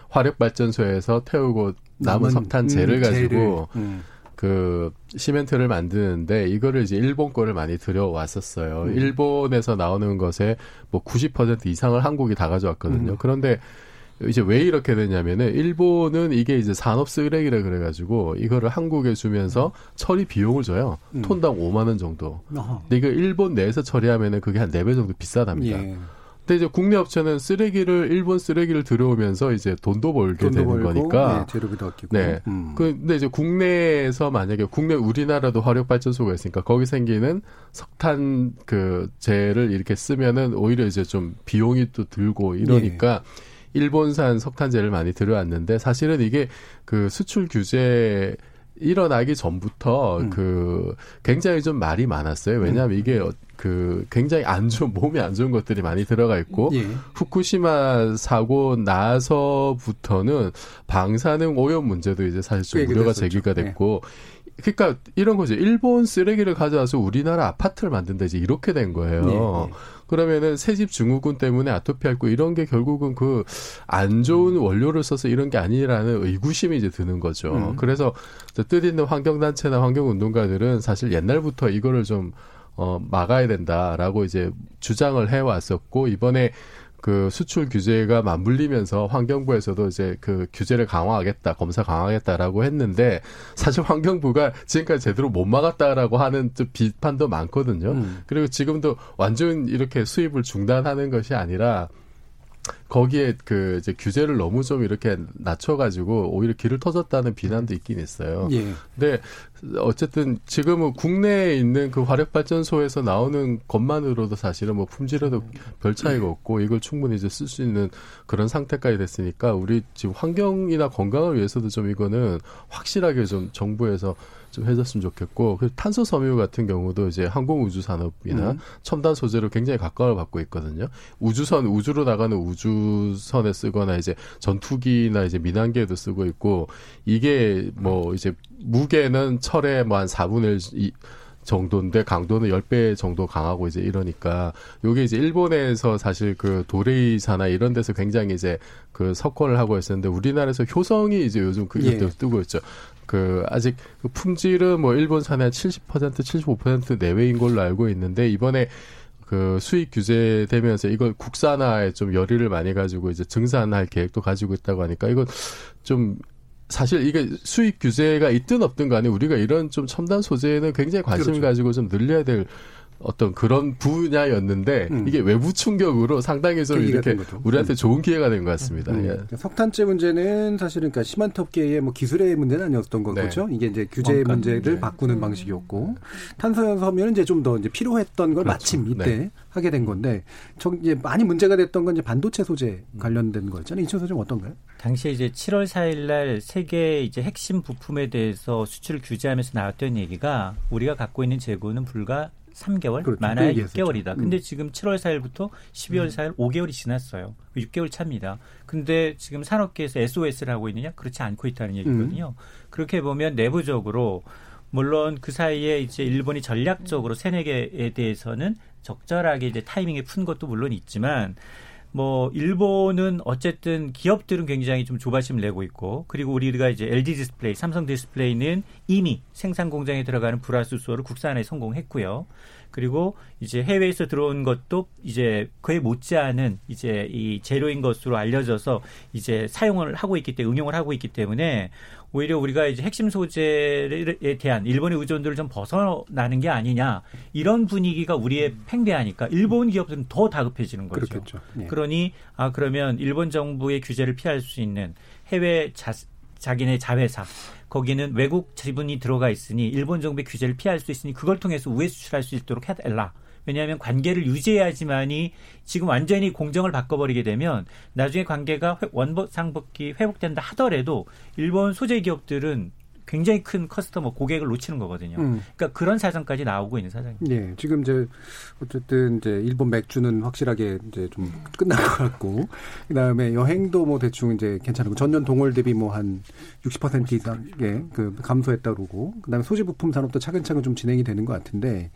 화력 발전소에서 태우고 남은 남은, 석탄재를 음, 가지고. 음. 그 시멘트를 만드는데 이거를 이제 일본 거를 많이 들여왔었어요. 음. 일본에서 나오는 것에 뭐 90% 이상을 한국이 다 가져왔거든요. 음. 그런데 이제 왜 이렇게 되냐면은 일본은 이게 이제 산업 쓰레기라 그래가지고 이거를 한국에 주면서 처리 비용을 줘요. 음. 톤당 5만 원 정도. 어허. 근데 이거 일본 내에서 처리하면은 그게 한 4배 정도 비싸답니다. 예. 근데 이제 국내 업체는 쓰레기를 일본 쓰레기를 들여오면서 이제 돈도 벌게 돈도 되는 벌고, 거니까 네, 재료비도 아끼고. 네. 음. 그, 근데 이제 국내에서 만약에 국내 우리나라도 화력 발전소가 있으니까 거기 생기는 석탄 그 재를 이렇게 쓰면은 오히려 이제 좀 비용이 또 들고 이러니까 예. 일본산 석탄재를 많이 들여왔는데 사실은 이게 그 수출 규제 일어나기 전부터 음. 그 굉장히 좀 말이 많았어요. 왜냐하면 이게 어- 그 굉장히 안 좋은 몸에 안 좋은 것들이 많이 들어가 있고 예. 후쿠시마 사고 나서부터는 방사능 오염 문제도 이제 사실 좀꽤 우려가 됐었죠. 제기가 됐고 그러니까 이런 거죠. 일본 쓰레기를 가져와서 우리나라 아파트를 만든다 이제 이렇게 된 거예요. 네, 네. 그러면은 새집 증후군 때문에 아토피 앓고 이런 게 결국은 그 안 좋은 원료를 써서 이런 게 아니라는 의구심이 이제 드는 거죠. 음. 그래서 저 뜻있는 환경 단체나 환경 운동가들은 사실 옛날부터 이거를 좀 어, 막아야 된다라고 이제 주장을 해왔었고 이번에 그 수출 규제가 맞물리면서 환경부에서도 이제 그 규제를 강화하겠다, 검사 강화하겠다라고 했는데 사실 환경부가 지금까지 제대로 못 막았다라고 하는 좀 비판도 많거든요. 음. 그리고 지금도 완전 이렇게 수입을 중단하는 것이 아니라 거기에 그 이제 규제를 너무 좀 이렇게 낮춰가지고 오히려 길을 터졌다는 비난도 있긴 있어요. 예. 근데 어쨌든 지금은 국내에 있는 그 화력 발전소에서 나오는 것만으로도 사실은 뭐 품질에도 별 차이가 없고 이걸 충분히 이제 쓸 수 있는 그런 상태까지 됐으니까 우리 지금 환경이나 건강을 위해서도 좀 이거는 확실하게 좀 정부에서 좀 해줬으면 좋겠고 그 탄소 섬유 같은 경우도 이제 항공 우주 산업이나 음. 첨단 소재로 굉장히 각광을 받고 있거든요. 우주선 우주로 나가는 우주선에 쓰거나 이제 전투기나 이제 민항기에도 쓰고 있고 이게 뭐 이제 무게는 철의 뭐한 4분의 1 정도인데 강도는 10배 정도 강하고 이제 이러니까 요게 이제 일본에서 사실 그 도레이사나 이런 데서 굉장히 이제 그 석권을 하고 있었는데 우리나라에서 효성이 이제 요즘 그 예. 뜨고 있죠. 그 아직 그 품질은 뭐 일본산의 한 70% 75% 내외인 걸로 알고 있는데 이번에 그 수입 규제되면서 이걸 국산화에 좀 열의를 많이 가지고 이제 증산할 계획도 가지고 있다고 하니까 이건 좀 사실 이게 수입 규제가 있든 없든 간에 우리가 이런 좀 첨단 소재에는 굉장히 관심을 그렇죠. 가지고 좀 늘려야 될 어떤 그런 분야였는데 이게 외부 충격으로 상당히 좀 음. 이렇게. 우리한테 음. 좋은 기회가 된 것 같습니다. 음. 예. 그러니까 석탄재 문제는 사실은 그러니까 시멘트 업계의 뭐 기술의 문제는 아니었던 거죠. 네. 이게 이제 규제 원가. 문제를 네. 바꾸는 방식이었고 탄소연섬유는 이제 좀 더 이제 필요했던 걸 그렇죠. 마침 이때 네. 하게 된 건데 저 이제 많이 문제가 됐던 건 이제 반도체 소재 관련된 거였잖아요. 이천 소재 어떤가요? 당시에 이제 7월 4일 날 세계 이제 핵심 부품에 대해서 수출을 규제하면서 나왔던 얘기가 우리가 갖고 있는 재고는 불과 3개월, 그렇죠. 많아야 그 얘기했었죠. 6개월이다. 음. 근데 지금 7월 4일부터 12월 4일 5개월이 지났어요. 6개월 차입니다. 근데 지금 산업계에서 SOS를 하고 있느냐? 그렇지 않고 있다는 얘기거든요. 그렇게 보면 내부적으로 물론 그 사이에 이제 일본이 전략적으로 세네계에 대해서는 적절하게 이제 타이밍에 푼 것도 물론 있지만 뭐 일본은 어쨌든 기업들은 굉장히 좀 조바심을 내고 있고 그리고 우리가 이제 LG 디스플레이, 삼성 디스플레이는 이미 생산 공장에 들어가는 불화수소를 국산화에 성공했고요. 그리고 이제 해외에서 들어온 것도 이제 그에 못지않은 이제 이 재료인 것으로 알려져서 이제 사용을 하고 있기 때문에 응용을 하고 있기 때문에 오히려 우리가 이제 핵심 소재에 대한 일본의 의존도를 좀 벗어나는 게 아니냐 이런 분위기가 우리에 팽배하니까 일본 기업들은 더 다급해지는 거죠. 그렇겠죠. 예. 그러니 아 그러면 일본 정부의 규제를 피할 수 있는 해외 자, 자기네 자회사 거기는 외국 지분이 들어가 있으니 일본 정부의 규제를 피할 수 있으니 그걸 통해서 우회 수출할 수 있도록 해달라. 왜냐하면 관계를 유지해야지만이 지금 완전히 공정을 바꿔버리게 되면 나중에 관계가 원상복귀 회복된다 하더라도 일본 소재 기업들은 굉장히 큰 커스터머 고객을 놓치는 거거든요. 음. 그러니까 그런 사정까지 나오고 있는 사정입니다. 네, 지금 이제 어쨌든 이제 일본 맥주는 확실하게 이제 좀 끝난 것 같고 그다음에 여행도 뭐 대충 이제 괜찮고 전년 동월 대비 뭐 한 60% 이상의 그 감소했다 그러고 그다음에 소재 부품 산업도 차근차근 좀 진행이 되는 것 같은데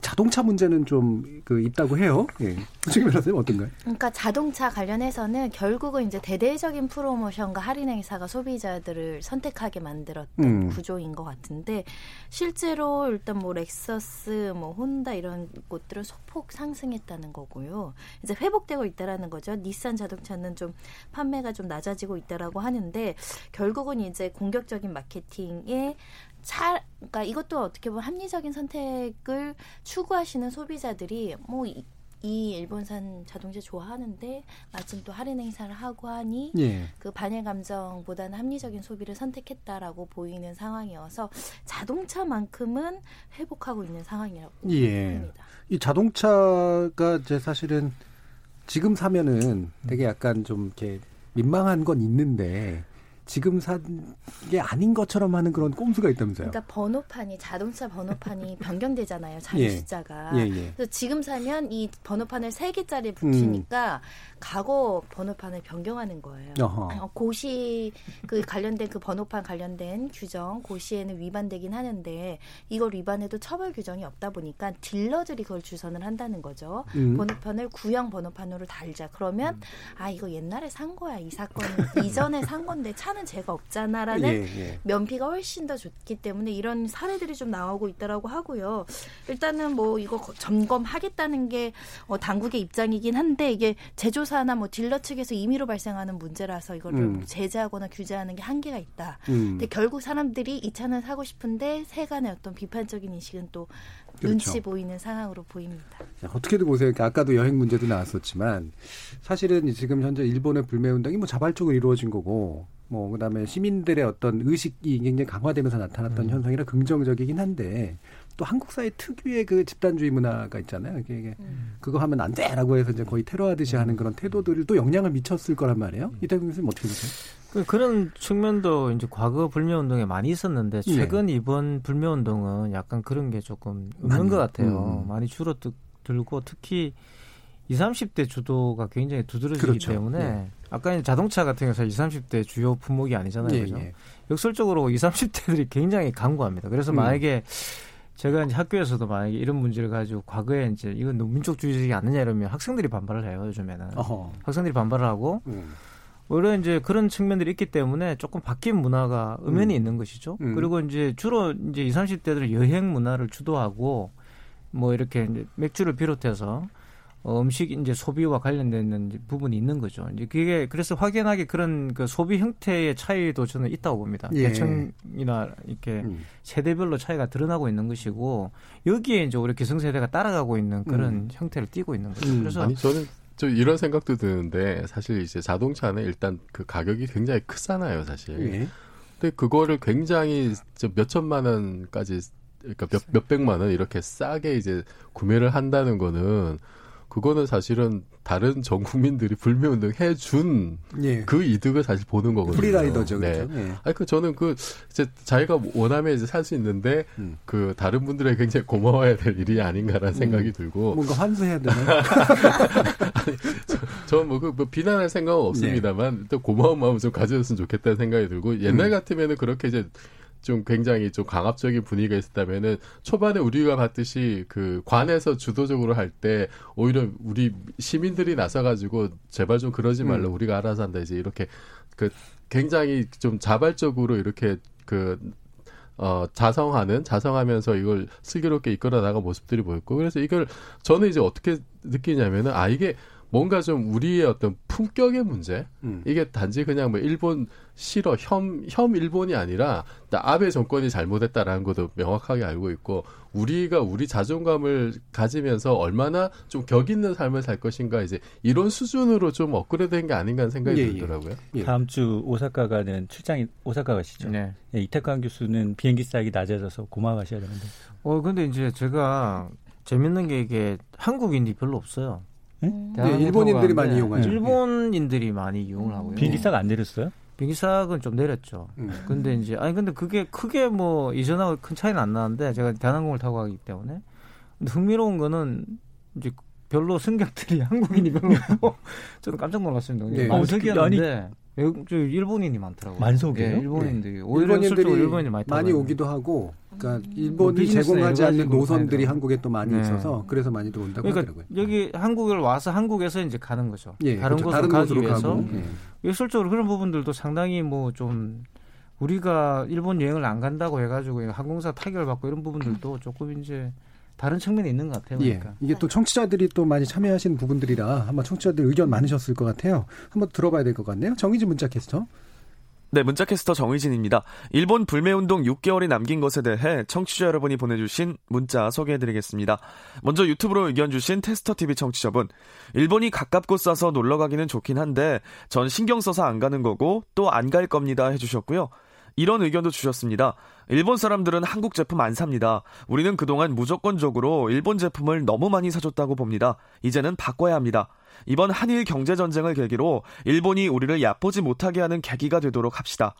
자동차 문제는 좀 그 있다고 해요. 예. 수직 변호사님 어떤가요? 그러니까 자동차 관련해서는 결국은 이제 대대적인 프로모션과 할인 행사가 소비자들을 선택하게 만들었던 음. 구조인 것 같은데 실제로 일단 뭐 렉서스, 뭐 혼다 이런 곳들은 소폭 상승했다는 거고요. 이제 회복되고 있다라는 거죠. 닛산 자동차는 좀 판매가 좀 낮아지고 있다라고 하는데 결국은 이제 공격적인 마케팅에 잘, 그러니까 이것도 어떻게 보면 합리적인 선택을 추구하시는 소비자들이 뭐 이, 이 일본산 자동차 좋아하는데 마침 또 할인 행사를 하고 하니 예. 그 반일 감정보다는 합리적인 소비를 선택했다라고 보이는 상황이어서 자동차만큼은 회복하고 있는 상황이라고 예. 봅니다. 이 자동차가 이제 사실은 지금 사면은 되게 약간 좀 이렇게 민망한 건 있는데 지금 산 게 아닌 것처럼 하는 그런 꼼수가 있다면서요. 그러니까 번호판이 자동차 번호판이 변경되잖아요. 자리 예. 숫자가. 예, 예. 그래서 지금 사면 이 번호판을 세 개짜리 붙이니까 음. 과거 번호판을 변경하는 거예요. 어허. 고시 그 관련된 그 번호판 관련된 규정 고시에는 위반되긴 하는데 이걸 위반해도 처벌 규정이 없다 보니까 딜러들이 그걸 주선을 한다는 거죠. 음. 번호판을 구형 번호판으로 달자. 그러면 음. 아 이거 옛날에 산 거야. 이 사건 이전에 산 건데 차는 하는 죄가 없잖아라는 예, 예. 면피가 훨씬 더 좋기 때문에 이런 사례들이 좀 나오고 있다라고 하고요. 일단은 뭐 이거 점검하겠다는 게 어, 당국의 입장이긴 한데 이게 제조사나 뭐 딜러 측에서 임의로 발생하는 문제라서 이거를 음. 제재하거나 규제하는 게 한계가 있다. 음. 근데 결국 사람들이 이 차는 사고 싶은데 세간의 어떤 비판적인 인식은 또 그렇죠. 눈치 보이는 상황으로 보입니다. 어떻게든 보세요. 아까도 여행 문제도 나왔었지만 사실은 지금 현재 일본의 불매운동이 뭐 자발적으로 이루어진 거고 뭐 그다음에 시민들의 어떤 의식이 굉장히 강화되면서 나타났던 음. 현상이라 긍정적이긴 한데 또 한국 사회 특유의 그 집단주의 문화가 있잖아요. 이게, 이게 음. 그거 하면 안 돼라고 해서 이제 거의 테러하듯이 하는 그런 태도들이 또 영향을 미쳤을 거란 말이에요. 음. 이태근 교수님 어떻게 보세요? 그, 그런 측면도 이제 과거 불매 운동에 많이 있었는데 네. 최근 네. 이번 불매 운동은 약간 그런 게 조금 없는 것 같아요. 음. 많이 줄어들고 특히 20, 30대 주도가 굉장히 두드러지기 그렇죠. 때문에 네. 아까 자동차 같은 경우서 20, 30대 주요 품목이 아니잖아요. 예, 그죠? 예. 역설적으로 20, 30대들이 굉장히 강구합니다. 그래서 음. 만약에 제가 이제 학교에서도 만약에 이런 문제를 가지고 과거에 이제 이건 너무 민족주의적이 아니냐 이러면 학생들이 반발을 해요, 요즘에는. 어허. 학생들이 반발을 하고 음. 오히려 이제 그런 측면들이 있기 때문에 조금 바뀐 문화가 음연히 음. 있는 것이죠. 음. 그리고 이제 주로 이제 20, 30대들은 여행 문화를 주도하고 뭐 이렇게 이제 맥주를 비롯해서 어, 음식 이제 소비와 관련된 부분이 있는 거죠. 이제 그게 그래서 확연하게 그런 그 소비 형태의 차이도 저는 있다고 봅니다. 예. 계층이나 이렇게 음. 세대별로 차이가 드러나고 있는 것이고 여기에 이제 우리 기성세대가 따라가고 있는 그런 음. 형태를 띠고 있는 거죠. 음. 그래서 아니 저는 저 이런 생각도 드는데 사실 이제 자동차는 일단 그 가격이 굉장히 크잖아요, 사실. 예. 근데 그거를 굉장히 몇 천만 원까지 그러니까 몇, 몇 백만 원 이렇게 싸게 이제 구매를 한다는 거는 그거는 사실은 다른 전 국민들이 불매운동 해준 예. 그 이득을 사실 보는 거거든요. 프리라이더죠, 네. 그렇죠. 예. 아니 그 저는 그 이제 자기가 원하면 이제 살 수 있는데 음. 그 다른 분들에게 굉장히 고마워야 될 일이 아닌가라는 생각이 음. 들고 뭔가 환수해야 되나? 아니 저뭐 그 뭐 비난할 생각은 없습니다만 네. 또 고마운 마음을 좀 가져줬으면 좋겠다는 생각이 들고 옛날 음. 같으면은 그렇게 이제 좀 굉장히 좀 강압적인 분위기가 있었다면은 초반에 우리가 봤듯이 그 관에서 주도적으로 할 때 오히려 우리 시민들이 나서가지고 제발 좀 그러지 말라 음. 우리가 알아서 한다 이제 이렇게 그 굉장히 좀 자발적으로 이렇게 그 어, 자성하는, 자성하면서 이걸 슬기롭게 이끌어 나간 모습들이 보였고, 그래서 이걸 저는 이제 어떻게 느끼냐면은, 아, 이게 뭔가 좀 우리의 어떤 품격의 문제 음. 이게 단지 그냥 뭐 일본 싫어 혐, 혐 일본이 아니라 아베 정권이 잘못했다라는 것도 명확하게 알고 있고 우리가 우리 자존감을 가지면서 얼마나 좀 격 있는 삶을 살 것인가 이제 이런 수준으로 좀 업그레이드된 게 아닌가 하는 생각이 예, 예. 들더라고요. 다음 주 오사카 가는 출장이 오사카 가시죠. 네. 예, 이태광 교수는 비행기 싸기 낮아져서 고마워하셔야 되는데. 어 근데 이제 제가 재밌는 게 이게 한국인이 별로 없어요. 네, 일본인들이 많이 이용하죠. 일본인들이 많이 이용을 하고요. 비행기 싸가 안 내렸어요? 비행기 싸은 좀 내렸죠. 근데 이제 아니 근데 그게 크게 뭐 이전하고 큰 차이는 안 나는데 제가 대한항공을 타고 가기 때문에 근데 흥미로운 거는 이제 별로 승객들이 한국인이 별로 없고 저는 깜짝 놀랐습니다. 네. 만석이었는데 외국 저 일본인이 많더라고요. 만석이에요? 네, 일본인들이 오히려 일본인들이 일본인이 많이, 많이 오기도 하고, 그러니까 뭐 일본이 비즈니스나 제공하지 않는 노선들이 한국에 또 많이 네. 있어서 그래서 많이들 온다고 그러니까 하더라고요. 여기 한국을 와서 한국에서 이제 가는 거죠. 예, 다른 그렇죠. 곳으로 다른 가기 곳으로 위해서 가고, 예. 예술적으로 그런 부분들도 상당히 뭐 좀 우리가 일본 여행을 안 간다고 해가지고 항공사 타결 받고 이런 부분들도 조금 이제 다른 측면이 있는 것 같아요. 예. 그러니까. 이게 또 청취자들이 또 많이 참여하시는 부분들이라 한번 청취자들 의견 많으셨을 것 같아요. 한번 들어봐야 될 것 같네요. 정의진 문자 캐스터. 네, 문자캐스터 정의진입니다. 일본 불매운동 6개월이 남긴 것에 대해 청취자 여러분이 보내주신 문자 소개해드리겠습니다. 먼저 유튜브로 의견 주신 테스터TV 청취자분. 일본이 가깝고 싸서 놀러 가기는 좋긴 한데 전 신경 써서 안 가는 거고 또 안 갈 겁니다 해주셨고요. 이런 의견도 주셨습니다. 일본 사람들은 한국 제품 안 삽니다. 우리는 그동안 무조건적으로 일본 제품을 너무 많이 사줬다고 봅니다. 이제는 바꿔야 합니다. 이번 한일 경제전쟁을 계기로 일본이 우리를 얕보지 못하게 하는 계기가 되도록 합시다.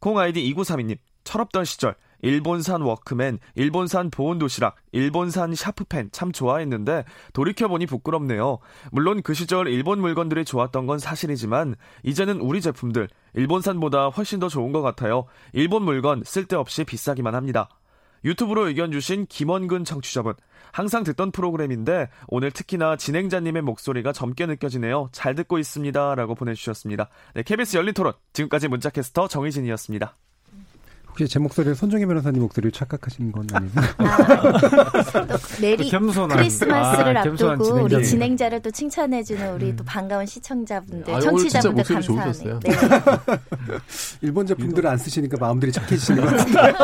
콩 아이디 2932님, 철없던 시절, 일본산 워크맨, 일본산 보온 도시락, 일본산 샤프펜 참 좋아했는데 돌이켜보니 부끄럽네요. 물론 그 시절 일본 물건들이 좋았던 건 사실이지만 이제는 우리 제품들, 일본산보다 훨씬 더 좋은 것 같아요. 일본 물건 쓸데없이 비싸기만 합니다. 유튜브로 의견 주신 김원근 청취자분. 항상 듣던 프로그램인데 오늘 특히나 진행자님의 목소리가 젊게 느껴지네요. 잘 듣고 있습니다. 라고 보내주셨습니다. 네, KBS 열린 토론. 지금까지 문자캐스터 정희진이었습니다. 혹시 제 목소리를 손정혜 변호사님 목소리를 착각하신 건 아니에요? 메리 겸손한- 크리스마스를 아, 앞두고 우리 진행자님. 진행자를 또 칭찬해주는 우리 또 반가운 시청자분들, 아, 청취자분들. 좋으셨어요. 네. 일본 제품들을 안 쓰시니까 마음들이 착해지시는 것 같아요.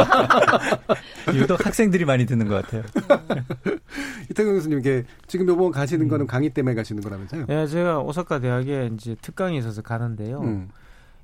유독 학생들이 많이 듣는 것 같아요. 이태경 교수님, 이게 지금 요번 가시는 거는 강의 때문에 가시는 거라면서요? 예, 제가 오사카 대학에 이제 특강이 있어서 가는데요. 음.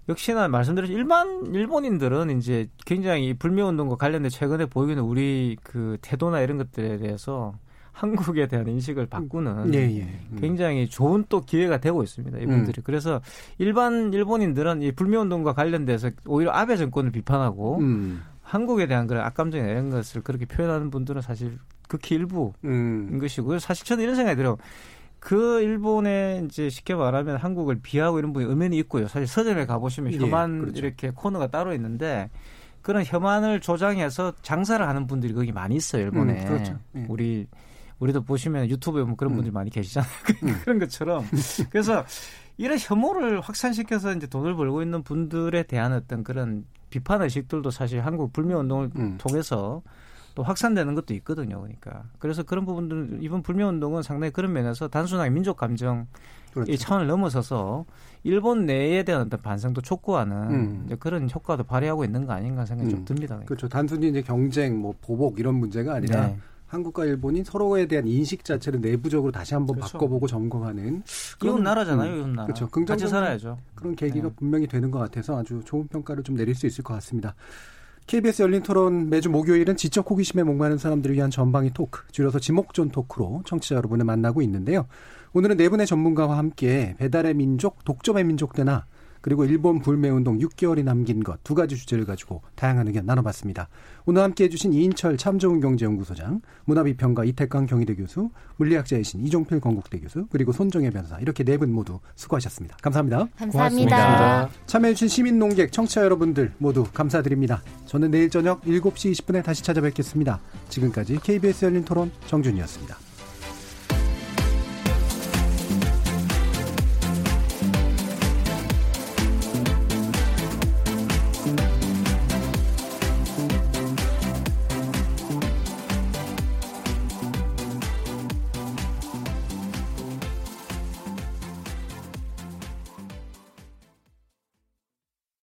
역시나 말씀드린 일반 일본인들은 이제 굉장히 이 불매운동과 관련돼 최근에 보이는 우리 그 태도나 이런 것들에 대해서 한국에 대한 인식을 바꾸는 예, 예. 음. 굉장히 좋은 또 기회가 되고 있습니다. 이분들이. 그래서 일반 일본인들은 이 불매운동과 관련돼서 오히려 아베 정권을 비판하고 음. 한국에 대한 그런 악감정이나 이런 것을 그렇게 표현하는 분들은 사실 극히 일부인 음. 것이고요. 사실 저는 이런 생각이 들어요. 그 일본에 이제 쉽게 말하면 한국을 비하고 이런 분이 엄연히 있고요. 사실 서점에 가보시면 예, 혐한 그렇죠. 이렇게 코너가 따로 있는데 그런 혐한을 조장해서 장사를 하는 분들이 거기 많이 있어요. 일본에. 음, 그렇죠. 예. 우리 우리도 보시면 유튜브에 보면 그런 분들이 많이 계시잖아요. 음. 그런 것처럼. 그래서 이런 혐오를 확산시켜서 이제 돈을 벌고 있는 분들에 대한 어떤 그런 비판 의식들도 사실 한국 불매 운동을 음. 통해서 또 확산되는 것도 있거든요. 그러니까 그래서 그런 부분들 이번 불매 운동은 상당히 그런 면에서 단순하게 민족 감정 그렇죠. 이 차원을 넘어서서 일본 내에 대한 어떤 반성도 촉구하는 음. 이제 그런 효과도 발휘하고 있는 거 아닌가 생각이 좀 음. 듭니다. 그렇죠. 단순히 이제 경쟁, 뭐 보복 이런 문제가 아니라 네. 한국과 일본이 서로에 대한 인식 자체를 내부적으로 다시 한번 그렇죠. 바꿔보고 점검하는 이웃 나라잖아요, 음, 이웃 나라. 그렇죠. 같이 긍정적인 살아야죠. 그런 계기가 네. 분명히 되는 것 같아서 아주 좋은 평가를 좀 내릴 수 있을 것 같습니다. KBS 열린 토론 매주 목요일은 지적 호기심에 목마른 사람들을 위한 전방위 토크, 줄여서 지목전 토크로 청취자 여러분을 만나고 있는데요. 오늘은 네 분의 전문가와 함께 배달의 민족, 독점의 민족 되나 그리고 일본 불매운동 6개월이 남긴 것 두 가지 주제를 가지고 다양한 의견 나눠봤습니다. 오늘 함께해 주신 이인철 참 좋은 경제연구소장, 문화비평가 이태강 경희대 교수, 물리학자이신 이종필 건국대 교수, 그리고 손정혜 변호사 이렇게 네 분 모두 수고하셨습니다. 감사합니다. 감사합니다. 고맙습니다. 참여해주신 시민농객 청취자 여러분들 모두 감사드립니다. 저는 내일 저녁 7시 20분에 다시 찾아뵙겠습니다. 지금까지 KBS 열린 토론 정준이었습니다.